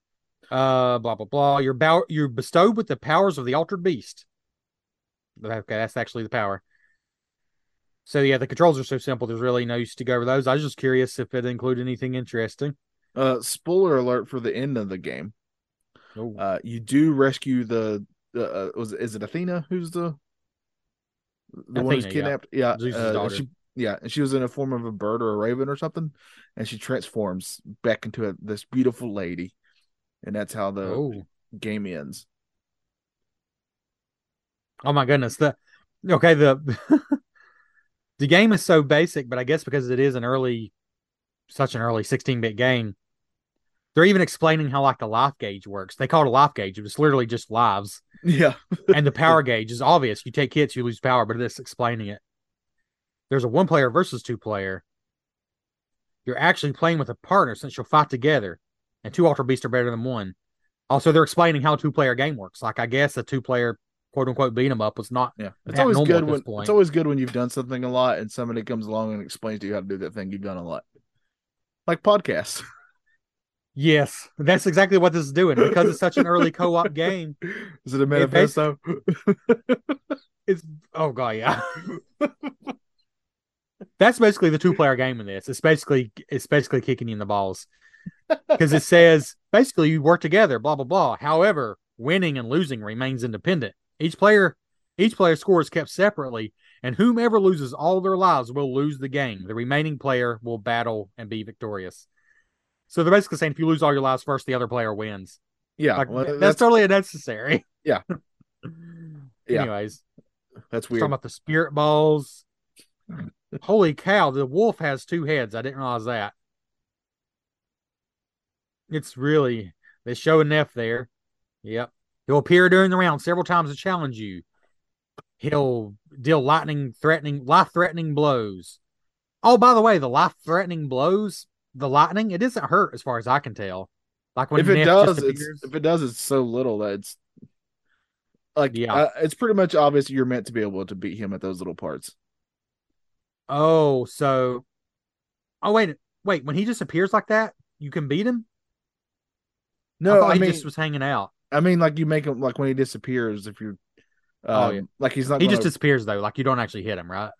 C: Uh, blah blah blah. You're bow- you're bestowed with the powers of the altered beast. Okay, that's actually the power. So yeah, the controls are so simple. There's really no use to go over those. I was just curious if it included anything interesting.
A: Uh, spoiler alert for the end of the game.
C: Oh,
A: Uh, you do rescue the uh, was is it Athena who's the the one who's
C: Athena, yeah.
A: kidnapped? Yeah,
C: Zeus's
A: uh. She, yeah, and she was in a form of a bird or a raven or something, and she transforms back into a, this beautiful lady, and that's how the
C: oh,
A: game ends.
C: oh my goodness. The okay the the game is so basic, but I guess because it is an early, such an early 16-bit game, they're even explaining how like the life gauge works. They call it a life gauge. It's literally just lives.
A: Yeah,
C: and the power gauge is obvious. You take hits, you lose power, but it's explaining it. There's a one player versus two player. You're actually playing with a partner since you'll fight together, and two Altered Beasts are better than one. Also, they're explaining how a two player game works. Like, I guess a two player quote unquote beat 'em up was not.
A: yeah. It's always good when it's always good when you've done something a lot and somebody comes along and explains to you how to do that thing you've done a lot, like podcasts.
C: Yes, that's exactly what this is doing because it's such an early co op game.
A: Is it a
C: It
A: manifesto?
C: It's oh god, yeah. That's basically the two player game in this. It's basically it's basically kicking you in the balls because it says basically you work together, blah blah blah. However, winning and losing remains independent. Each player each player score is kept separately, and whomever loses all their lives will lose the game. The remaining player will battle and be victorious. So they're basically saying if you lose all your lives first, the other player wins.
A: yeah,
C: Like
A: well,
C: that's,
A: that's
C: totally unnecessary.
A: Yeah. Yeah.
C: Anyways,
A: that's weird.
C: talking about the spirit balls. Holy cow, the wolf has two heads. I didn't realize that. It's really they show Neff there. Yep. He'll appear during the round several times to challenge you. He'll deal lightning threatening life threatening blows. Oh, by the way, the life threatening blows, the lightning, it doesn't hurt as far as I can tell. Like when
A: if it does, if it does, it's so little that it's like
C: Yeah.
A: uh, it's pretty much obvious you're meant to be able to beat him at those little parts.
C: Oh, so oh wait, wait, when he just appears like that, you can beat him?
A: No, I,
C: he
A: mean,
C: just was hanging out.
A: I mean, like you make him like when he disappears. If you're, um,
C: Oh, yeah.
A: like he's not.
C: He
A: gonna,
C: just disappears though, like you don't actually hit him, right?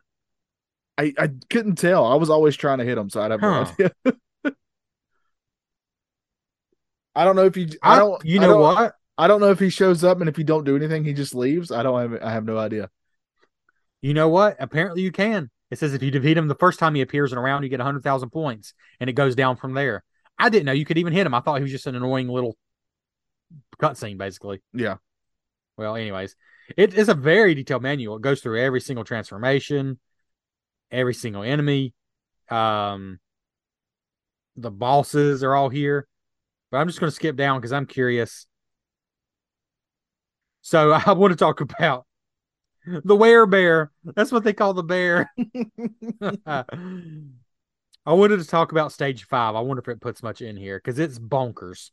A: I I couldn't tell. I was always trying to hit him, so I'd have no idea. I don't know if he. I, don't.
C: you
A: I
C: know
A: don't-
C: what?
A: I don't know if he shows up and if you don't do anything, he just leaves. I don't have. I have no idea.
C: You know what? Apparently you can. It says if you defeat him the first time he appears in a round, you get 100,000 points, and it goes down from there. I didn't know you could even hit him. I thought he was just an annoying little cutscene, basically.
A: Yeah.
C: Well, anyways, it is a very detailed manual. It goes through every single transformation, every single enemy. Um, the bosses are all here, but I'm just going to skip down because I'm curious. So I want to talk about the wear werebear. That's what they call the bear. I wanted to talk about stage five. I wonder if it puts much in here because it's bonkers.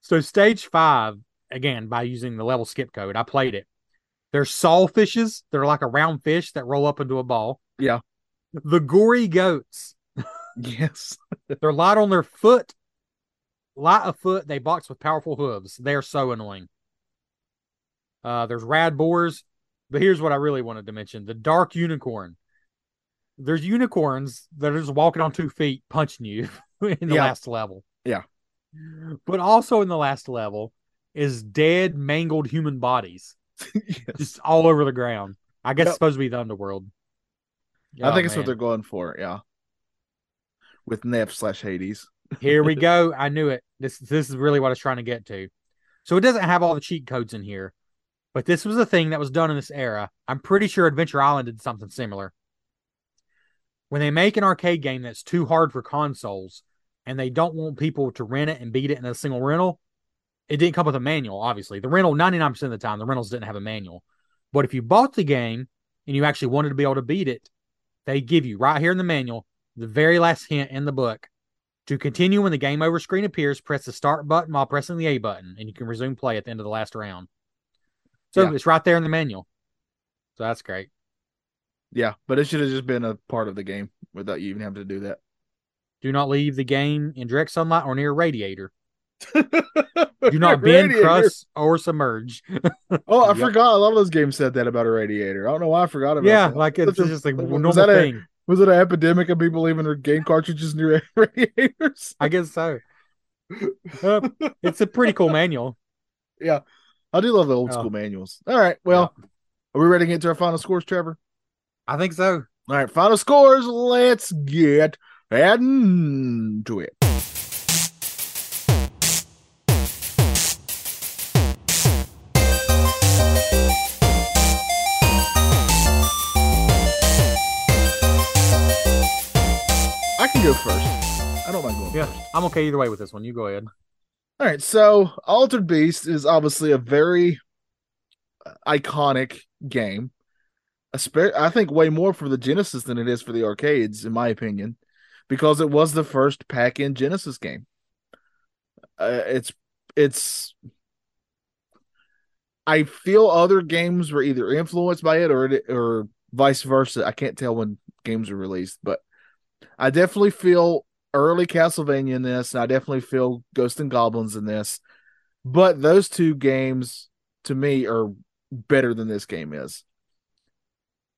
C: So stage five, again, by using the level skip code, I played it. There's sawfishes. They're like a round fish that roll up into a ball.
A: Yeah.
C: The gory goats.
A: Yes.
C: They're light on their foot. Light of foot. They box with powerful hooves. They are so annoying. Uh, there's rad boars. But here's what I really wanted to mention: the dark unicorn. There's unicorns that are just walking on two feet, punching you in the
A: Yeah.
C: last level.
A: Yeah.
C: But also in the last level is dead, mangled human bodies
A: yes.
C: just all over the ground. I guess
A: Yep.
C: it's supposed to be the underworld.
A: I
C: Oh,
A: think it's what they're going for. Yeah. With Neff slash Hades.
C: Here we go. I knew it. This this is really what I was trying to get to. So it doesn't have all the cheat codes in here, but this was a thing that was done in this era. I'm pretty sure Adventure Island did something similar. When they make an arcade game that's too hard for consoles and they don't want people to rent it and beat it in a single rental, it didn't come with a manual, obviously. The rental, 99% of the time, the rentals didn't have a manual. But if you bought the game and you actually wanted to be able to beat it, they give you right here in the manual the very last hint in the book to continue when the game over screen appears, press the start button while pressing the A button, and you can resume play at the end of the last round. So
A: Yeah.
C: it's right there in the manual. So that's great.
A: Yeah, but it should have just been a part of the game without you even having to do that.
C: Do not leave the game in direct sunlight or near a radiator. Do not bend, crust, or submerge.
A: Oh, I
C: Yep.
A: forgot. A lot of those games said that about a radiator. I don't know why I forgot about it.
C: yeah,
A: that.
C: like it's
A: a-
C: just like normal
A: that a-
C: thing.
A: Was it an epidemic of people leaving their game cartridges near radiators?
C: I guess so. Uh, it's a pretty cool manual.
A: Yeah, I do love the old
C: Oh.
A: school manuals. All right. Well, are we ready to get to our final scores, Trevor?
C: I think so.
A: All right, final scores. Let's get adding to it.
C: Yeah. I'm okay either way with this one. You go ahead.
A: All right, so Altered Beast is obviously a very iconic game. I think way more for the Genesis than it is for the arcades, in my opinion, because it was the first pack-in Genesis game. Uh, it's it's. I feel other games were either influenced by it or or vice versa. I can't tell when games were released, but I definitely feel early Castlevania in this, and I definitely feel Ghosts 'n Goblins in this. But those two games to me are better than this game is.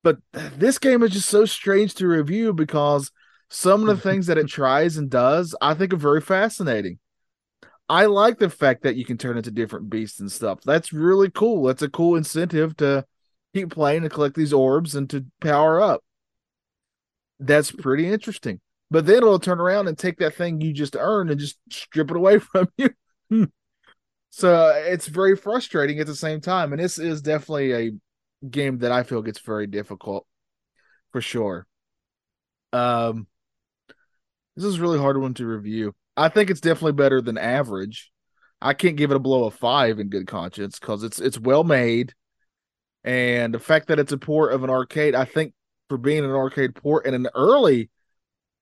A: But this game is just so strange to review because some of the things that it tries and does, I think are very fascinating. I like the fact that you can turn into different beasts and stuff. That's really cool. That's a cool incentive to keep playing and collect these orbs and to power up. That's pretty interesting. But then it'll turn around and take that thing you just earned and just strip it away from you. so it's very frustrating at the same time. And this is definitely a game that I feel gets very difficult for sure. Um, this is really hard one to review. I think it's definitely better than average. I can't give it a blow of five in good conscience because it's it's well made, and the fact that it's a port of an arcade, I think for being an arcade port and an early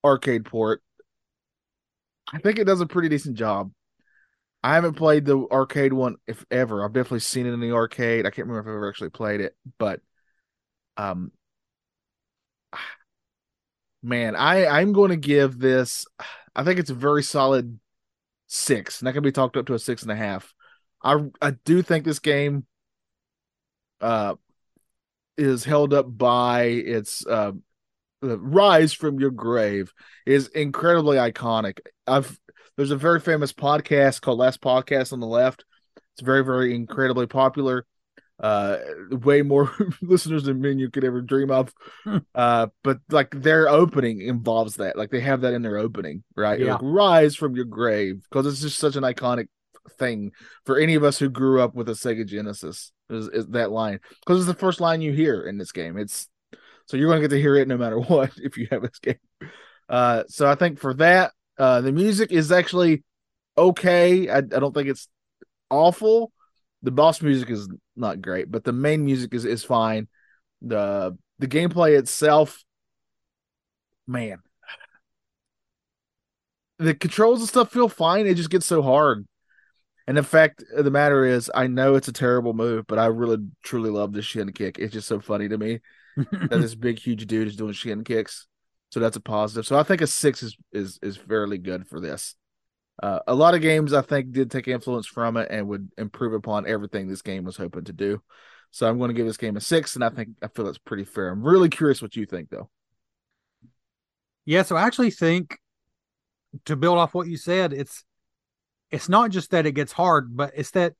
A: arcade port, I think it does a pretty decent job. I haven't played the arcade one if ever. I've definitely seen it in the arcade. I can't remember if I've ever actually played it, but um man, I I'm going to give this I think it's a very solid six. Not gonna be talked up to a six and a half. I I do think this game uh is held up by its uh rise from your grave is incredibly iconic. I've there's a very famous podcast called Last Podcast on the Left. It's very very incredibly popular uh way more listeners than me you could ever dream of
C: Hmm.
A: uh but like their opening involves that like they have that in their opening right
C: Yeah.
A: like rise from your grave because it's just such an iconic thing for any of us who grew up with a sega genesis is, is that line because it's the first line you hear in this game it's so you're going to get to hear it no matter what if you have this game uh so i think for that uh the music is actually okay i, I don't think it's awful the boss music is not great, but the main music is is fine. The the gameplay itself, man, the controls and stuff feel fine. It just gets so hard. And the fact of the matter is, I know it's a terrible move, but I really truly love this shin kick. It's just so funny to me that this big huge dude is doing shin kicks. So that's a positive. So I think a six is is is fairly good for this. Uh, a lot of games I think did take influence from it and would improve upon everything this game was hoping to do. So I'm going to give this game a six, and I think I feel that's pretty fair. I'm really curious what you think, though.
C: Yeah, so I actually think to build off what you said, it's it's not just that it gets hard, but it's that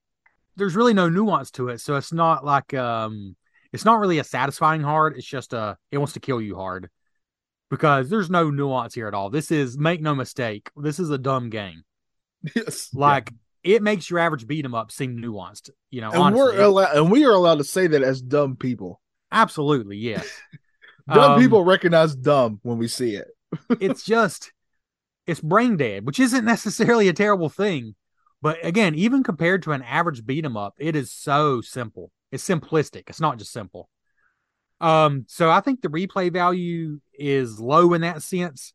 C: there's really no nuance to it. So it's not like um it's not really a satisfying hard. It's just a it wants to kill you hard. Because there's no nuance here at all. This is make no mistake, this is a dumb game.
A: Yes,
C: Like it makes your average beat 'em up seem nuanced. You know,
A: and
C: honestly.
A: we're allowed, and we are allowed to say that as dumb people.
C: absolutely yes.
A: Dumb
C: Um,
A: people recognize dumb when we see it.
C: it's just it's brain dead, which isn't necessarily a terrible thing. But again, even compared to an average beat 'em up, it is so simple. It's simplistic. It's not just simple. Um, so I think the replay value is low in that sense.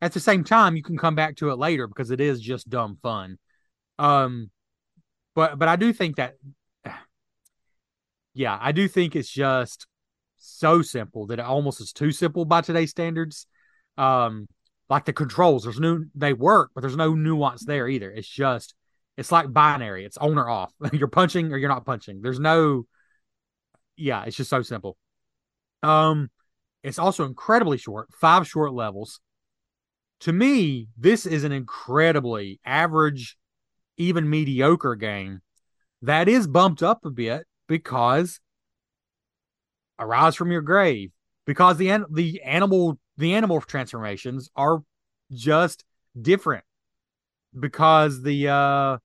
C: At the same time, you can come back to it later because it is just dumb fun. Um, but but I do think that, yeah, I do think it's just so simple that it almost is too simple by today's standards. Um, like the controls, there's no they work, but there's no nuance there either. It's just it's like binary. It's on or off. you're punching or you're not punching. There's no yeah, it's just so simple. Um, it's also incredibly short, five short levels. To me, this is an incredibly average, even mediocre game that is bumped up a bit because arise from your grave because the the animal the animal transformations are just different because the uh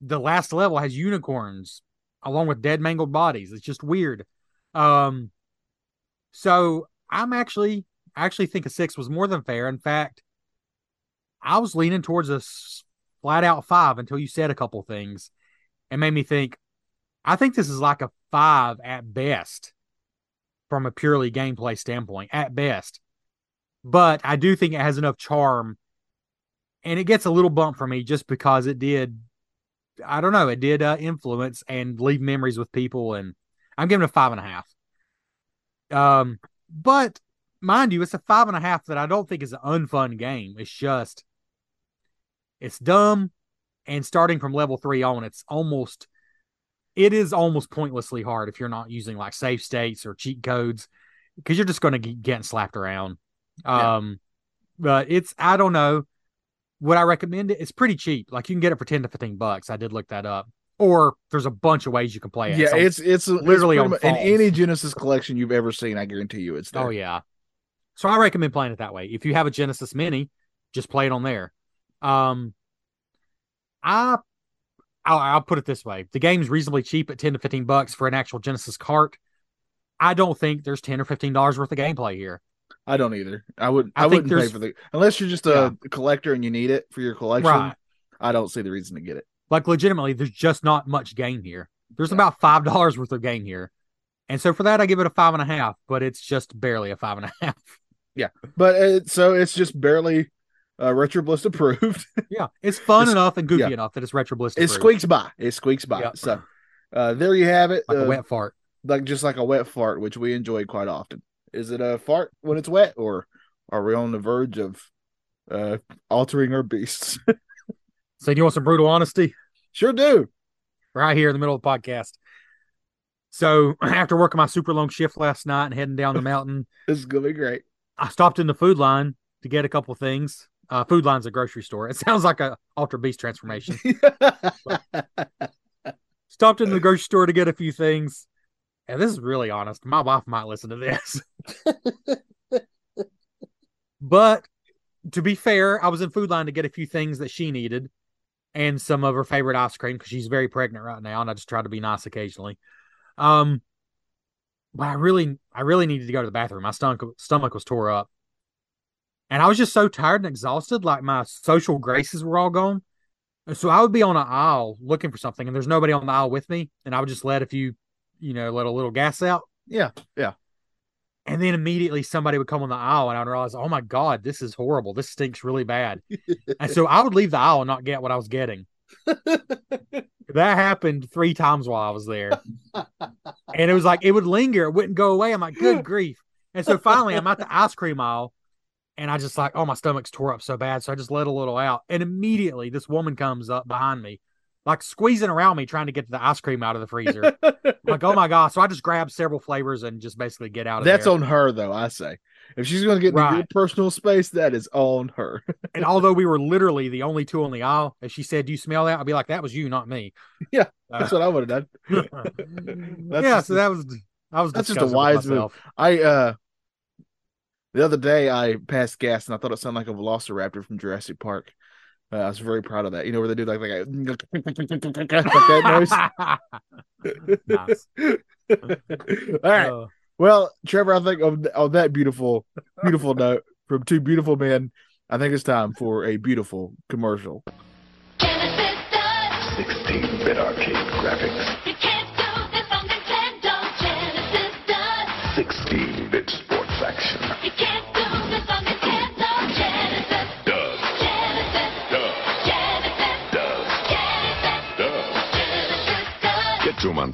C: the last level has unicorns along with dead mangled bodies. It's just weird. Um so i'm actually I actually think a six was more than fair. In fact i was leaning towards a flat out five until you said a couple things. And made me think i think this is like a five at best from a purely gameplay standpoint at best. But i do think it has enough charm and it gets a little bump for me just because it did i don't know it did uh, influence and leave memories with people and i'm giving it a five and a half. Um but mind you it's a five and a half that i don't think is an unfun game. It's just it's dumb and starting from level three on it's almost it is almost pointlessly hard if you're not using like save states or cheat codes because you're just going to get getting slapped around.
A: Yeah.
C: um but it's i don't know would i recommend it it's pretty cheap like you can get it for 10 to 15 bucks i did look that up or there's a bunch of ways you can play it
A: yeah,
C: So-
A: it's it's
C: literally on
A: in any Genesis collection you've ever seen. I guarantee you, it's there.
C: Oh yeah. So I recommend playing it that way. If you have a Genesis Mini, just play it on there. Um, I, I'll, I'll put it this way: the game's reasonably cheap at ten to fifteen bucks for an actual Genesis cart. I don't think there's ten or fifteen dollars worth of gameplay here.
A: I don't either. I wouldn't.
C: I
A: I, wouldn't pay for the unless you're just a
C: Yeah.
A: collector and you need it for your collection.
C: Right.
A: I don't see the reason to get it.
C: Like legitimately, there's just not much game here. There's
A: Yeah.
C: about five dollars worth of game here. And so for that I give it a five and a half, but it's just barely a five and a half.
A: Yeah, But it, so it's just barely uh, Retro Bliss approved.
C: Yeah. It's fun
A: It's-
C: enough and goofy
A: yeah.
C: enough that it's retro bliss.
A: it squeaks by. It squeaks by.
C: Yeah.
A: So uh, there you have it.
C: like
A: uh,
C: a wet fart.
A: like just like a wet fart, which we enjoy quite often. Is it a fart when it's wet, or are we on the verge of uh, altering our beasts?
C: So you want some brutal honesty?
A: sure do.
C: right here in the middle of the podcast. So after working my super long shift last night and heading down the mountain,
A: This is gonna be great.
C: I stopped in the food line to get a couple things. Uh, food line's a grocery store. It sounds like a Altered Beast transformation. stopped in the grocery store to get a few things. And this is really honest. My wife might listen to this. but to be fair, I was in food line to get a few things that she needed and some of her favorite ice cream because she's very pregnant right now, and I just try to be nice occasionally. Um, but I really, I really needed to go to the bathroom. My stomach, stomach was tore up, and I was just so tired and exhausted. Like my social graces were all gone, and so I would be on an aisle looking for something, and there's nobody on the aisle with me, and I would just let a few, you know, let a little gas out,
A: yeah, yeah.
C: and then immediately somebody would come on the aisle, and I'd realize, oh my god, this is horrible. This stinks really bad. and so I would leave the aisle and not get what I was getting. that happened three times while I was there. and it was like it would linger, it wouldn't go away. I'm like, good grief. And so finally I'm at the ice cream aisle and I just like, oh, my stomach's tore up so bad. So I just let a little out. And immediately this woman comes up behind me, like squeezing around me, trying to get the ice cream out of the freezer. Like, oh my gosh. So I just grabbed several flavors and just basically get out of
A: That's
C: there.
A: on her, though. I say, if she's going to get into your
C: Right.
A: personal space, that is on her.
C: And although we were literally the only two on the aisle, if she said, Do you smell that? I'd be like, That was you, not me.
A: Yeah,
C: Uh,
A: That's what I would have done.
C: Yeah,
A: just
C: so that was I was
A: that's just a wise move. I uh, the other day I passed gas and I thought it sounded like a Velociraptor from Jurassic Park. Uh, I was very proud of that. You know where they do like like, like that noise. All right.
C: Oh.
A: Well, Trevor, I think on, on that beautiful, beautiful note from two beautiful men, I think it's time for a beautiful commercial.
D: 16-bit arcade graphics.
E: You can't do this on Nintendo Genesis.
D: 16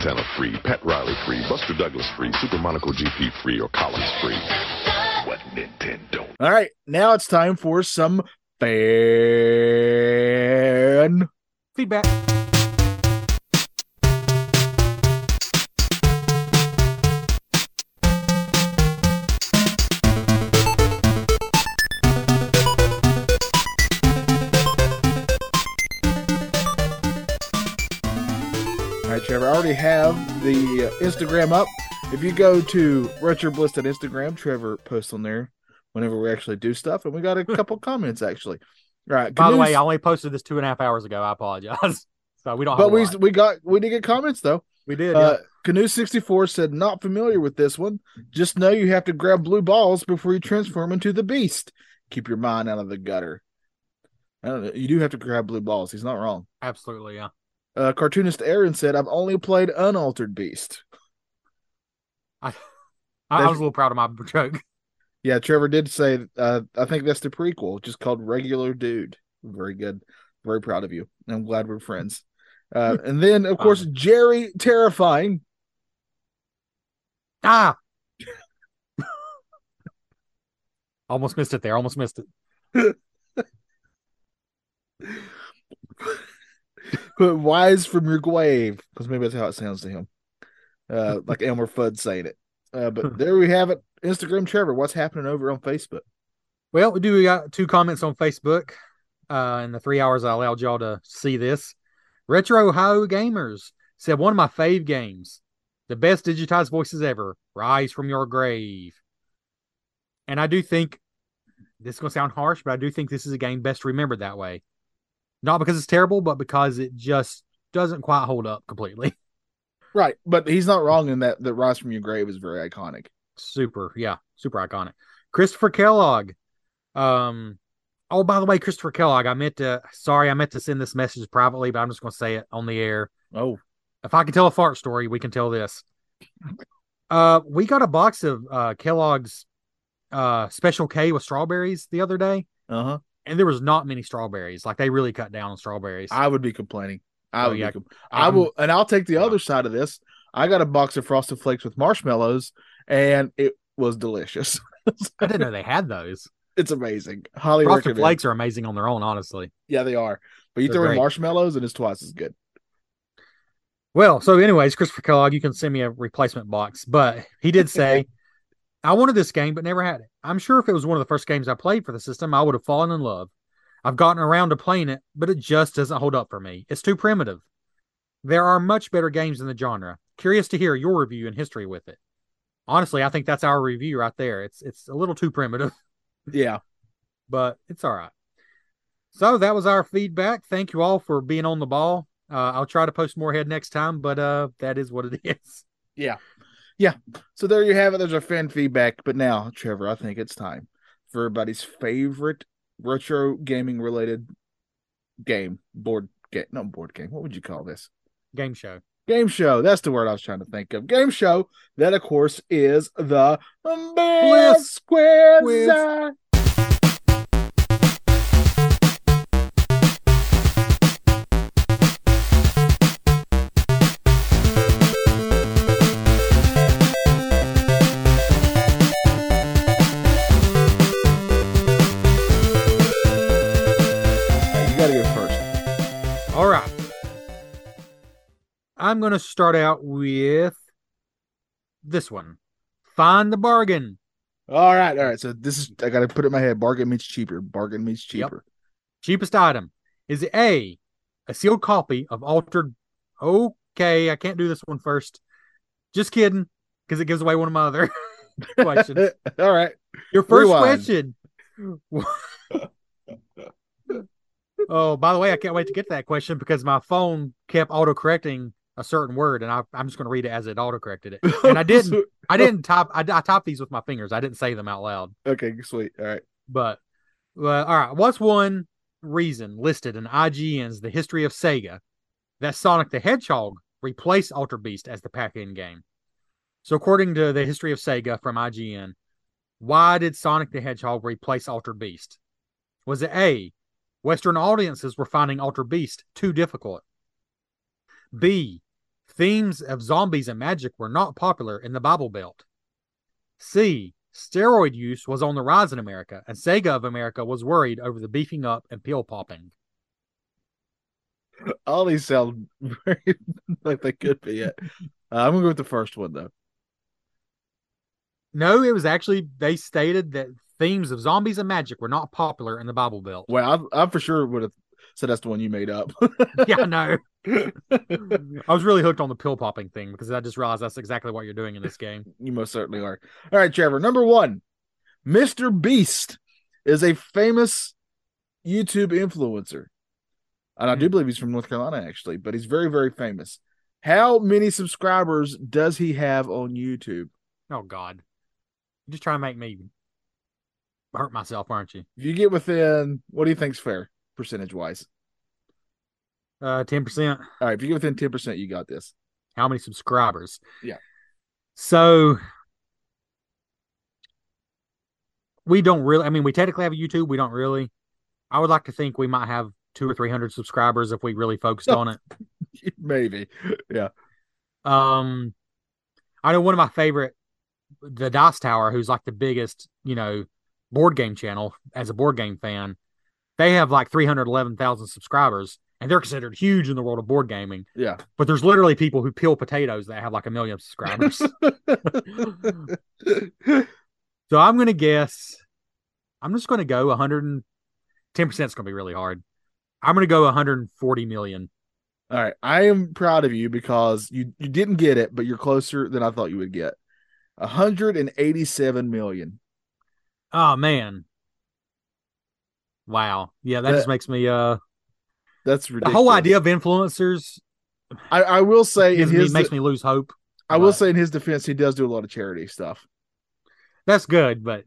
D: Montana free, Pat Riley free, Buster Douglas free, Super Monaco GP free, or Columns free. What Nintendo?
A: All right, now it's time for some fan.
C: feedback.
A: Trevor, I already have the uh, Instagram up. If you go to Retro Bliss on Instagram, Trevor posts on there whenever we actually do stuff, and we got a couple comments actually. All right,
C: By the way, I only posted this two and a half hours ago. I apologize. So we don't.
A: but we we got we did get comments though.
C: we did.
A: Uh, Canoe sixty four said not familiar with this one. Just know you have to grab blue balls before you transform into the beast. Keep your mind out of the gutter. I don't know. You do have to grab blue balls. He's not wrong.
C: Absolutely, yeah.
A: Uh, cartoonist Aaron said, "I've only played unaltered beast."
C: I, I was a little proud of my joke.
A: Yeah, Trevor did say. Uh, I think that's the prequel, just called Regular Dude. Very good. Very proud of you. I'm glad we're friends. Uh, and then, of course, Jerry Terrifying.
C: Ah, almost missed it there. Almost missed it.
A: Put wise from your grave, because maybe that's how it sounds to him. Uh, like Elmer Fudd saying it. Uh, but there we have it. Instagram Trevor, what's happening over on Facebook?
C: Well, we do we got two comments on Facebook. Uh, in the three hours I allowed y'all to see this, Retro Ho Gamers said one of my fave games, the best digitized voices ever, Rise from Your Grave. And I do think this is gonna sound harsh, but I do think this is a game best remembered that way. Not because it's terrible, but because it just doesn't quite hold up completely.
A: Right, but he's not wrong in that that Rise from Your Grave is very iconic.
C: super, yeah, super iconic. Christopher Kellogg. Um, oh, by the way, Christopher Kellogg, I meant to. Sorry, I meant to send this message privately, but I'm just going to say it on the air.
A: Oh,
C: If I can tell a fart story, we can tell this. Uh, we got a box of uh Kellogg's uh Special K with strawberries the other day,
A: uh huh.
C: And there was not many strawberries. Like they really cut down on strawberries.
A: I would be complaining. I
C: Oh,
A: would
C: yeah.
A: be. I will, and I'll take the
C: yeah.
A: other side of this. I got a box of Frosted Flakes with marshmallows, and it was delicious.
C: I didn't know they had those.
A: it's amazing. Highly
C: Frosted. Flakes are amazing on their own, honestly.
A: Yeah, they are. But you
C: They're
A: throw in marshmallows, and it's twice as good.
C: Well, so anyways, Christopher Kellogg, you can send me a replacement box, but he did say, I wanted this game, but never had it. I'm sure if it was one of the first games I played for the system, I would have fallen in love. I've gotten around to playing it, but it just doesn't hold up for me. It's too primitive. There are much better games in the genre. Curious to hear your review and history with it. Honestly, I think that's our review right there. It's it's a little too primitive,
A: Yeah.
C: but it's all right. So that was our feedback. Thank you all for being on the ball. Uh, I'll try to post more ahead next time, but uh, that is what it is.
A: Yeah. Yeah. So there you have it. There's our fan feedback. But now, Trevor, I think it's time for everybody's favorite retro gaming related game. Board game. No, board game. What would you call this?
C: Game show.
A: Game show. That's the word I was trying to think of. Game show. That, of course, is the Bliss Quiz.
C: I'm going to start out with this one. Find the bargain.
A: All right. All right. So this is, I got to put it in my head. Bargain means cheaper. Bargain means
C: Yep.
A: cheaper.
C: Cheapest item. Is it A, a sealed copy of altered? Okay, I can't do this one first. Just kidding, because it gives away one of my other questions.
A: All right.
C: Your first
A: Rewind.
C: question. oh, by the way, I can't wait to get to that question because my phone kept auto-correcting a certain word, and I, I'm just going to read it as it auto-corrected it. And I didn't. I didn't type. I, I typed these with my fingers. I didn't say them out loud.
A: okay. Sweet. All right.
C: But well, all right. What's one reason listed in IGN's The History of Sega that Sonic the Hedgehog replaced Altered Beast as the pack-in game? So, according to the History of Sega from IGN, why did Sonic the Hedgehog replace Altered Beast? Was it A, Western audiences were finding Altered Beast too difficult? B, themes of zombies and magic were not popular in the Bible Belt? C, steroid use was on the rise in America, and Sega of America was worried over the beefing up and pill popping.
A: All these sound very like they could be it. Uh, I'm gonna go with the first one though.
C: No, it was actually they stated that themes of zombies and magic were not popular in the Bible Belt.
A: Well, I, I for sure would have said that's the one you made up.
C: yeah, I know. I was really hooked on the pill popping thing because I just realized that's exactly what you're doing in this game.
A: you most certainly are. All right, Trevor. Number one, Mr. Beast is a famous YouTube influencer, and I do
C: Hmm.
A: believe he's from North Carolina actually, but he's very very famous. How many subscribers does he have on YouTube?
C: Oh God, you're just trying to make me hurt myself, aren't you?
A: If you get within, what do you think's fair percentage wise?
C: Uh, ten percent.
A: All right, if you get within ten percent, you got this.
C: How many subscribers?
A: Yeah.
C: So we don't really. I mean, we technically have a YouTube. We don't really. I would like to think we might have two or three hundred subscribers if we really focused on it.
A: Maybe, yeah.
C: Um, I know one of my favorite, the Dice Tower, who's like the biggest, you know, board game channel as a board game fan. They have like three hundred eleven thousand subscribers, and they're considered huge in the world of board gaming.
A: Yeah.
C: But there's literally people who peel potatoes that have like a million subscribers. so I'm gonna guess. I'm just gonna go 110 percent. It's gonna be really hard. I'm gonna go 140 million.
A: All right. I am proud of you because you, you didn't get it, but you're closer than I thought you would get. 187 million.
C: Oh man. Wow. Yeah, that,
A: That-
C: just makes me uh
A: That's
C: the whole idea of influencers
A: I, I will say
C: me, makes me lose hope.
A: I will say in his defense, he does do a lot of charity stuff.
C: That's good, but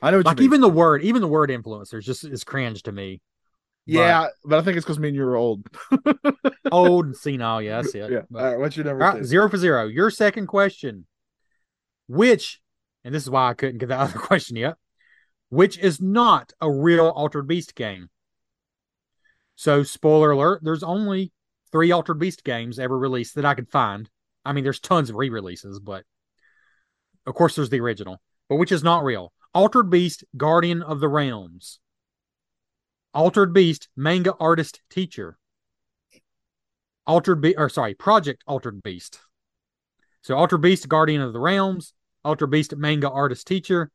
A: I know what
C: Like even the word, even the word influencers just is cringe to me.
A: yeah, but I think it's because me and you are old.
C: Old and senile, yeah, that's it.
A: Yeah.
C: But-
A: All right, what's your number?
C: Right, zero for zero. Your second question. Which, and this is why I couldn't get the other question yet, which is not a real Altered Beast game. So, spoiler alert, there's only three Altered Beast games ever released that I could find. I mean, there's tons of re releases, but of course, there's the original, but which is not real. Altered Beast, Guardian of the Realms. Altered Beast, manga artist teacher. Altered Beast, or sorry, Project Altered Beast. So Altered Beast, Guardian of the Realms, Altered Beast, manga artist teacher,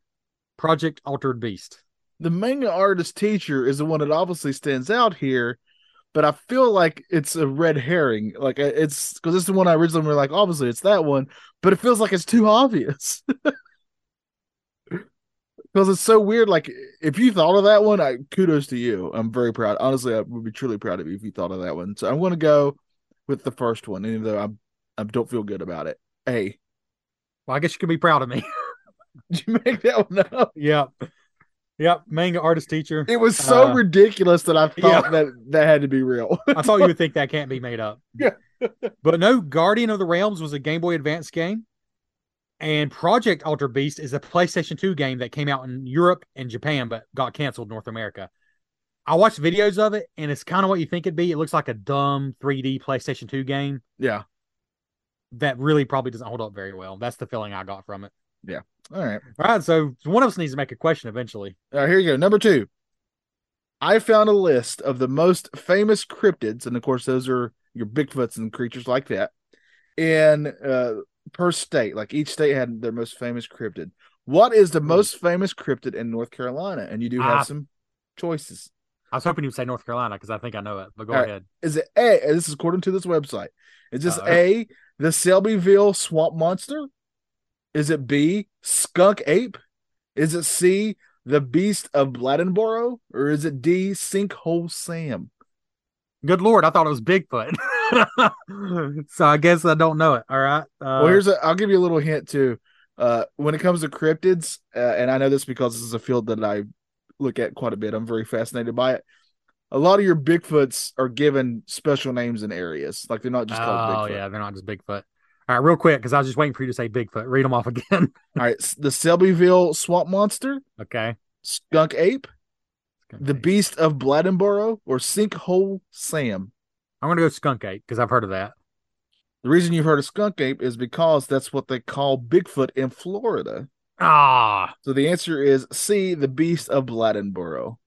C: Project Altered Beast.
A: the manga artist teacher is the one that obviously stands out here, but I feel like it's a red herring. Like uh, it's because it's the one I originally were like, obviously it's that one, but it feels like it's too obvious. Because it's so weird. Like if you thought of that one, I kudos to you. I'm very proud. Honestly, I would be truly proud of you if you thought of that one. So I'm going to go with the first one, even though I'm I don't feel good about it. Hey,
C: Well, I guess you can be proud of me.
A: did you make that one up?
C: yep. Yep. Manga artist teacher.
A: It was so
C: Uh,
A: ridiculous that I thought
C: yeah.
A: that that had to be real.
C: I thought you would think that can't be made up.
A: Yeah.
C: but no, Guardian of the Realms was a Game Boy Advance game. And Project Altered Beast is a PlayStation 2 game that came out in Europe and Japan, but got canceled in North America. I watched videos of it, and it's kind of what you think it'd be. It looks like a dumb 3D PlayStation 2 game
A: yeah.
C: that really probably doesn't hold up very well. That's the feeling I got from it.
A: All right.
C: All right, so one of us needs to make a question eventually.
A: All right, here you go. Number two. I found a list of the most famous cryptids, and of course, those are your Bigfoots and creatures like that, in uh, per state. Like each state had their most famous cryptid. What is the most famous cryptid in North Carolina? And you do have
C: Ah.
A: some choices.
C: I was hoping you would say North Carolina because I think I know it, but go
A: right.
C: ahead.
A: Is it A? This is according to this website. Is this
C: Uh-oh.
A: A, the Selbyville swamp monster? Is it B, skunk ape? Is it C, the beast of Bladenboro? Or is it D, sinkhole Sam?
C: Good lord, I thought it was Bigfoot. so I guess I don't know it. All right. Uh,
A: well, here's a. I'll give you a little hint too. Uh, when it comes to cryptids, uh, and I know this because this is a field that I look at quite a bit. I'm very fascinated by it. A lot of your Bigfoots are given special names in areas, like they're not just called
C: oh
A: Bigfoot.
C: yeah, they're not just Bigfoot. All right, real quick because I was just waiting for you to say Bigfoot. Read them off again.
A: All right, the Selbyville swamp monster,
C: okay.
A: skunk ape, the beast of Bladenboro or sinkhole Sam.
C: I'm gonna go skunk ape because I've heard of that.
A: The reason you've heard of skunk ape is because that's what they call Bigfoot in Florida.
C: Ah,
A: So the answer is C, the beast of Bladenboro.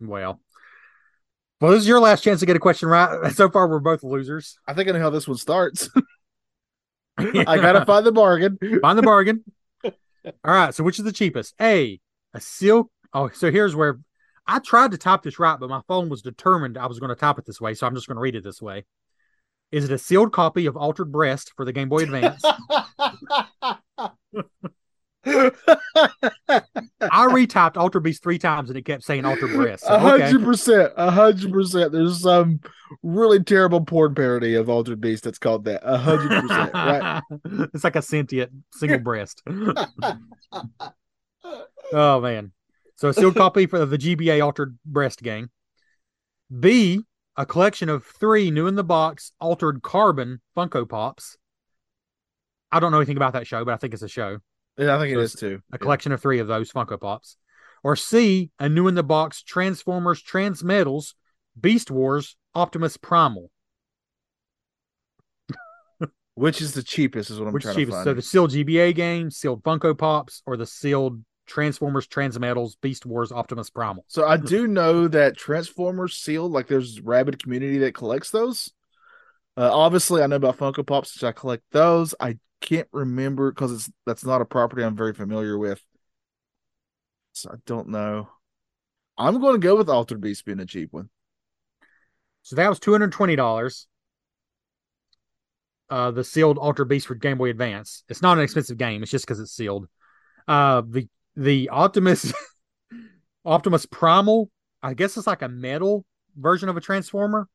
C: well. Well, this is your last chance to get a question right. So far, we're both losers.
A: I think I know how this one starts. I gotta find the bargain.
C: Find the bargain. All right. So which is the cheapest? A, a silk. Oh, so here's where I tried to type this right, but my phone was determined I was going to type it this way. So I'm just going to read it this way. Is it a sealed copy of Altered Breast for the Game Boy Advance? I retyped Altered Beast three times and it kept saying Altered Breast.
A: A hundred percent, a hundred percent. There's some really terrible porn parody of Altered Beast that's called that. A hundred percent, right?
C: it's like a sentient single breast. oh man. So a sealed copy for the GBA Altered Breast game. B, a collection of three new in the box altered carbon Funko Pops. I don't know anything about that show, but I think it's a show.
A: Yeah, I think it
C: So
A: is too.
C: A collection of three of those Funko Pops. Or C, a new in the box Transformers Transmetals Beast Wars Optimus Primal.
A: Which is the cheapest? Is what I'm
C: Which
A: trying
C: cheapest?
A: to
C: So the sealed GBA game, sealed Funko Pops, or the sealed Transformers Transmetals Beast Wars Optimus Primal.
A: So I do know that Transformers sealed, like there's rabid community that collects those. Uh, obviously, I know about Funko Pops, which I collect those. I can't remember because it's that's not a property I'm very familiar with. So I don't know. I'm going to go with Altered Beast being a cheap one.
C: So that was two hundred twenty dollars. Uh, the sealed Altered Beast for Game Boy Advance. It's not an expensive game. It's just because it's sealed. Uh, the the Optimus Optimus Primal. I guess it's like a metal version of a Transformer.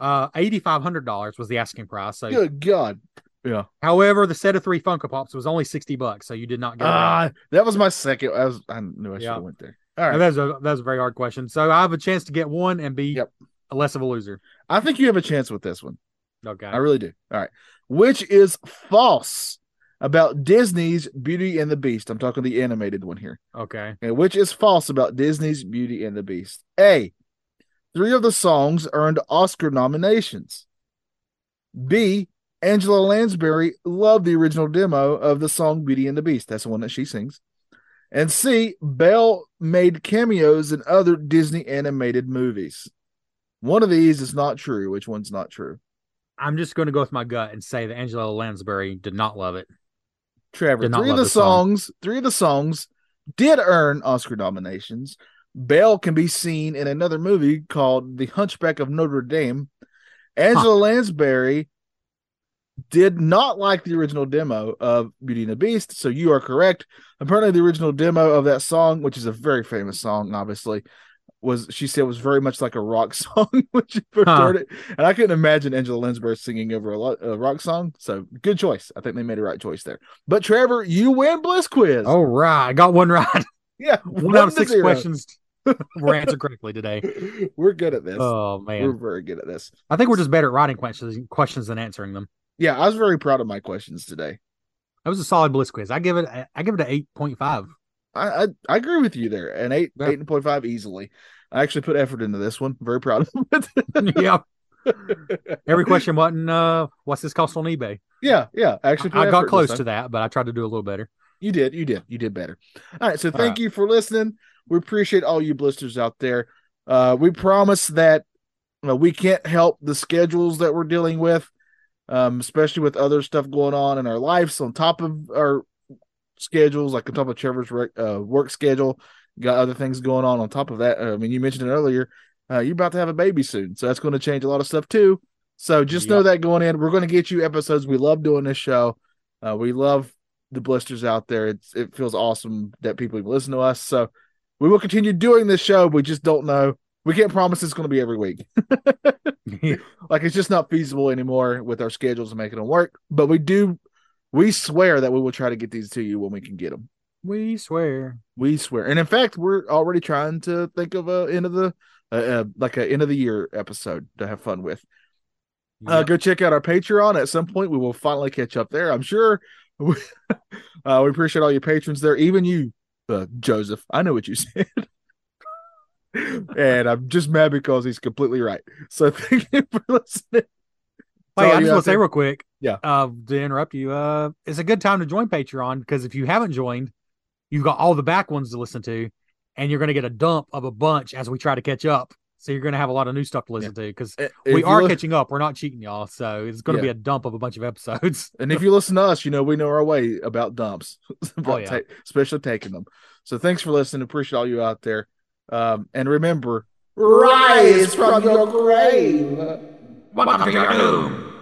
C: Uh, eighty five hundred dollars was the asking price. So
A: Good God. Yeah.
C: However, the set of three Funko Pops was only sixty bucks, so you did not get it. right.
A: Ah, that was my second. I was. I knew I should have
C: Yeah.
A: went there. All right.
C: And
A: right.
C: That's a that's a very hard question. So I have a chance to get one and be
A: Yep.
C: less of a loser.
A: I think you have a chance with this one.
C: Okay.
A: I really do. All right. Which is false about Disney's Beauty and the Beast? I'm talking the animated one here.
C: okay.
A: Okay, which is false about Disney's Beauty and the Beast? A. Three of the songs earned Oscar nominations. B. Angela Lansbury loved the original demo of the song Beauty and the Beast. That's the one that she sings. And C. Belle made cameos in other Disney animated movies. One of these is not true. Which one's not true?
C: I'm just going to go with my gut and say that Angela Lansbury did not love it.
A: Trevor,
C: Did
A: three of the
C: the song.
A: songs, three of the songs did earn Oscar nominations. Belle can be seen in another movie called The Hunchback of Notre Dame. Angela Lansbury did not like the original demo of Beauty and the Beast, so you are correct. Apparently, the original demo of that song, which is a very famous song, obviously, was she said was very much like a rock song when she first
C: Huh.
A: heard it, and I couldn't imagine Angela Lansbury singing over a, lo- a rock song. So good choice. I think they made a right choice there. But Trevor, you win Bliss Quiz.
C: All right. I got one right.
A: yeah,
C: One out of six
A: zero.
C: questions were answered correctly today.
A: We're good at this.
C: Oh man, we're
A: very good at this.
C: I think we're just better at writing questions questions than answering them.
A: Yeah, I was very proud of my questions today.
C: That was a solid bliss quiz. I give it I give it an eight point five.
A: I, I I agree with you there. An eight
C: Yeah.
A: eight point five easily. I actually put effort into this one. Very proud of it.
C: yeah. Every question wasn't uh what's this cost on eBay?
A: yeah, yeah. Actually, put
C: I got close to that, but I tried to do a little better.
A: You did, you did, you did better. All right, so thank
C: right.
A: you for listening. We appreciate all you blisters out there. Uh, we promise that uh, we can't help the schedules that we're dealing with, um, especially with other stuff going on in our lives on top of our schedules, like on top of Trevor's rec- uh, work schedule. Got other things going on on top of that. I mean, you mentioned it earlier. Uh, you're about to have a baby soon, so that's going to change a lot of stuff too. So just know that going in, we're going to get you episodes. We love doing this show. Uh, we love the blisters out there. It's it feels awesome that people listen to us. So we will continue doing this show. We just don't know. We can't promise it's going to be every week. like it's just not feasible anymore with our schedules and making them work. But we do. We swear that we will try to get these to you when we can get them.
C: we swear.
A: We swear. And in fact, we're already trying to think of a end of the uh, uh, like a end of the year episode to have fun with. Uh, go check out our Patreon. At some point, we will finally catch up there. I'm sure. We, uh, we appreciate all your patrons there, even you, uh, Joseph. I know what you said, and I'm just mad because he's completely right. So thank you for listening. All
C: I just want to say real quick.
A: Yeah.
C: Uh, to interrupt you, uh, it's a good time to join Patreon because if you haven't joined, you've got all the back ones to listen to, and you're going to get a dump of a bunch as we try to catch up. So you're going to have a lot of new stuff to listen to because we are
A: li-
C: catching up. We're not cheating y'all, so it's going to
A: Yeah.
C: be a dump of a bunch of episodes.
A: and if you listen to us, you know we know our way about dumps, about
C: Oh, yeah.
A: ta- especially taking them. So thanks for listening. Appreciate all you out there. Um, and remember, rise from your grave.
C: Welcome to your doom.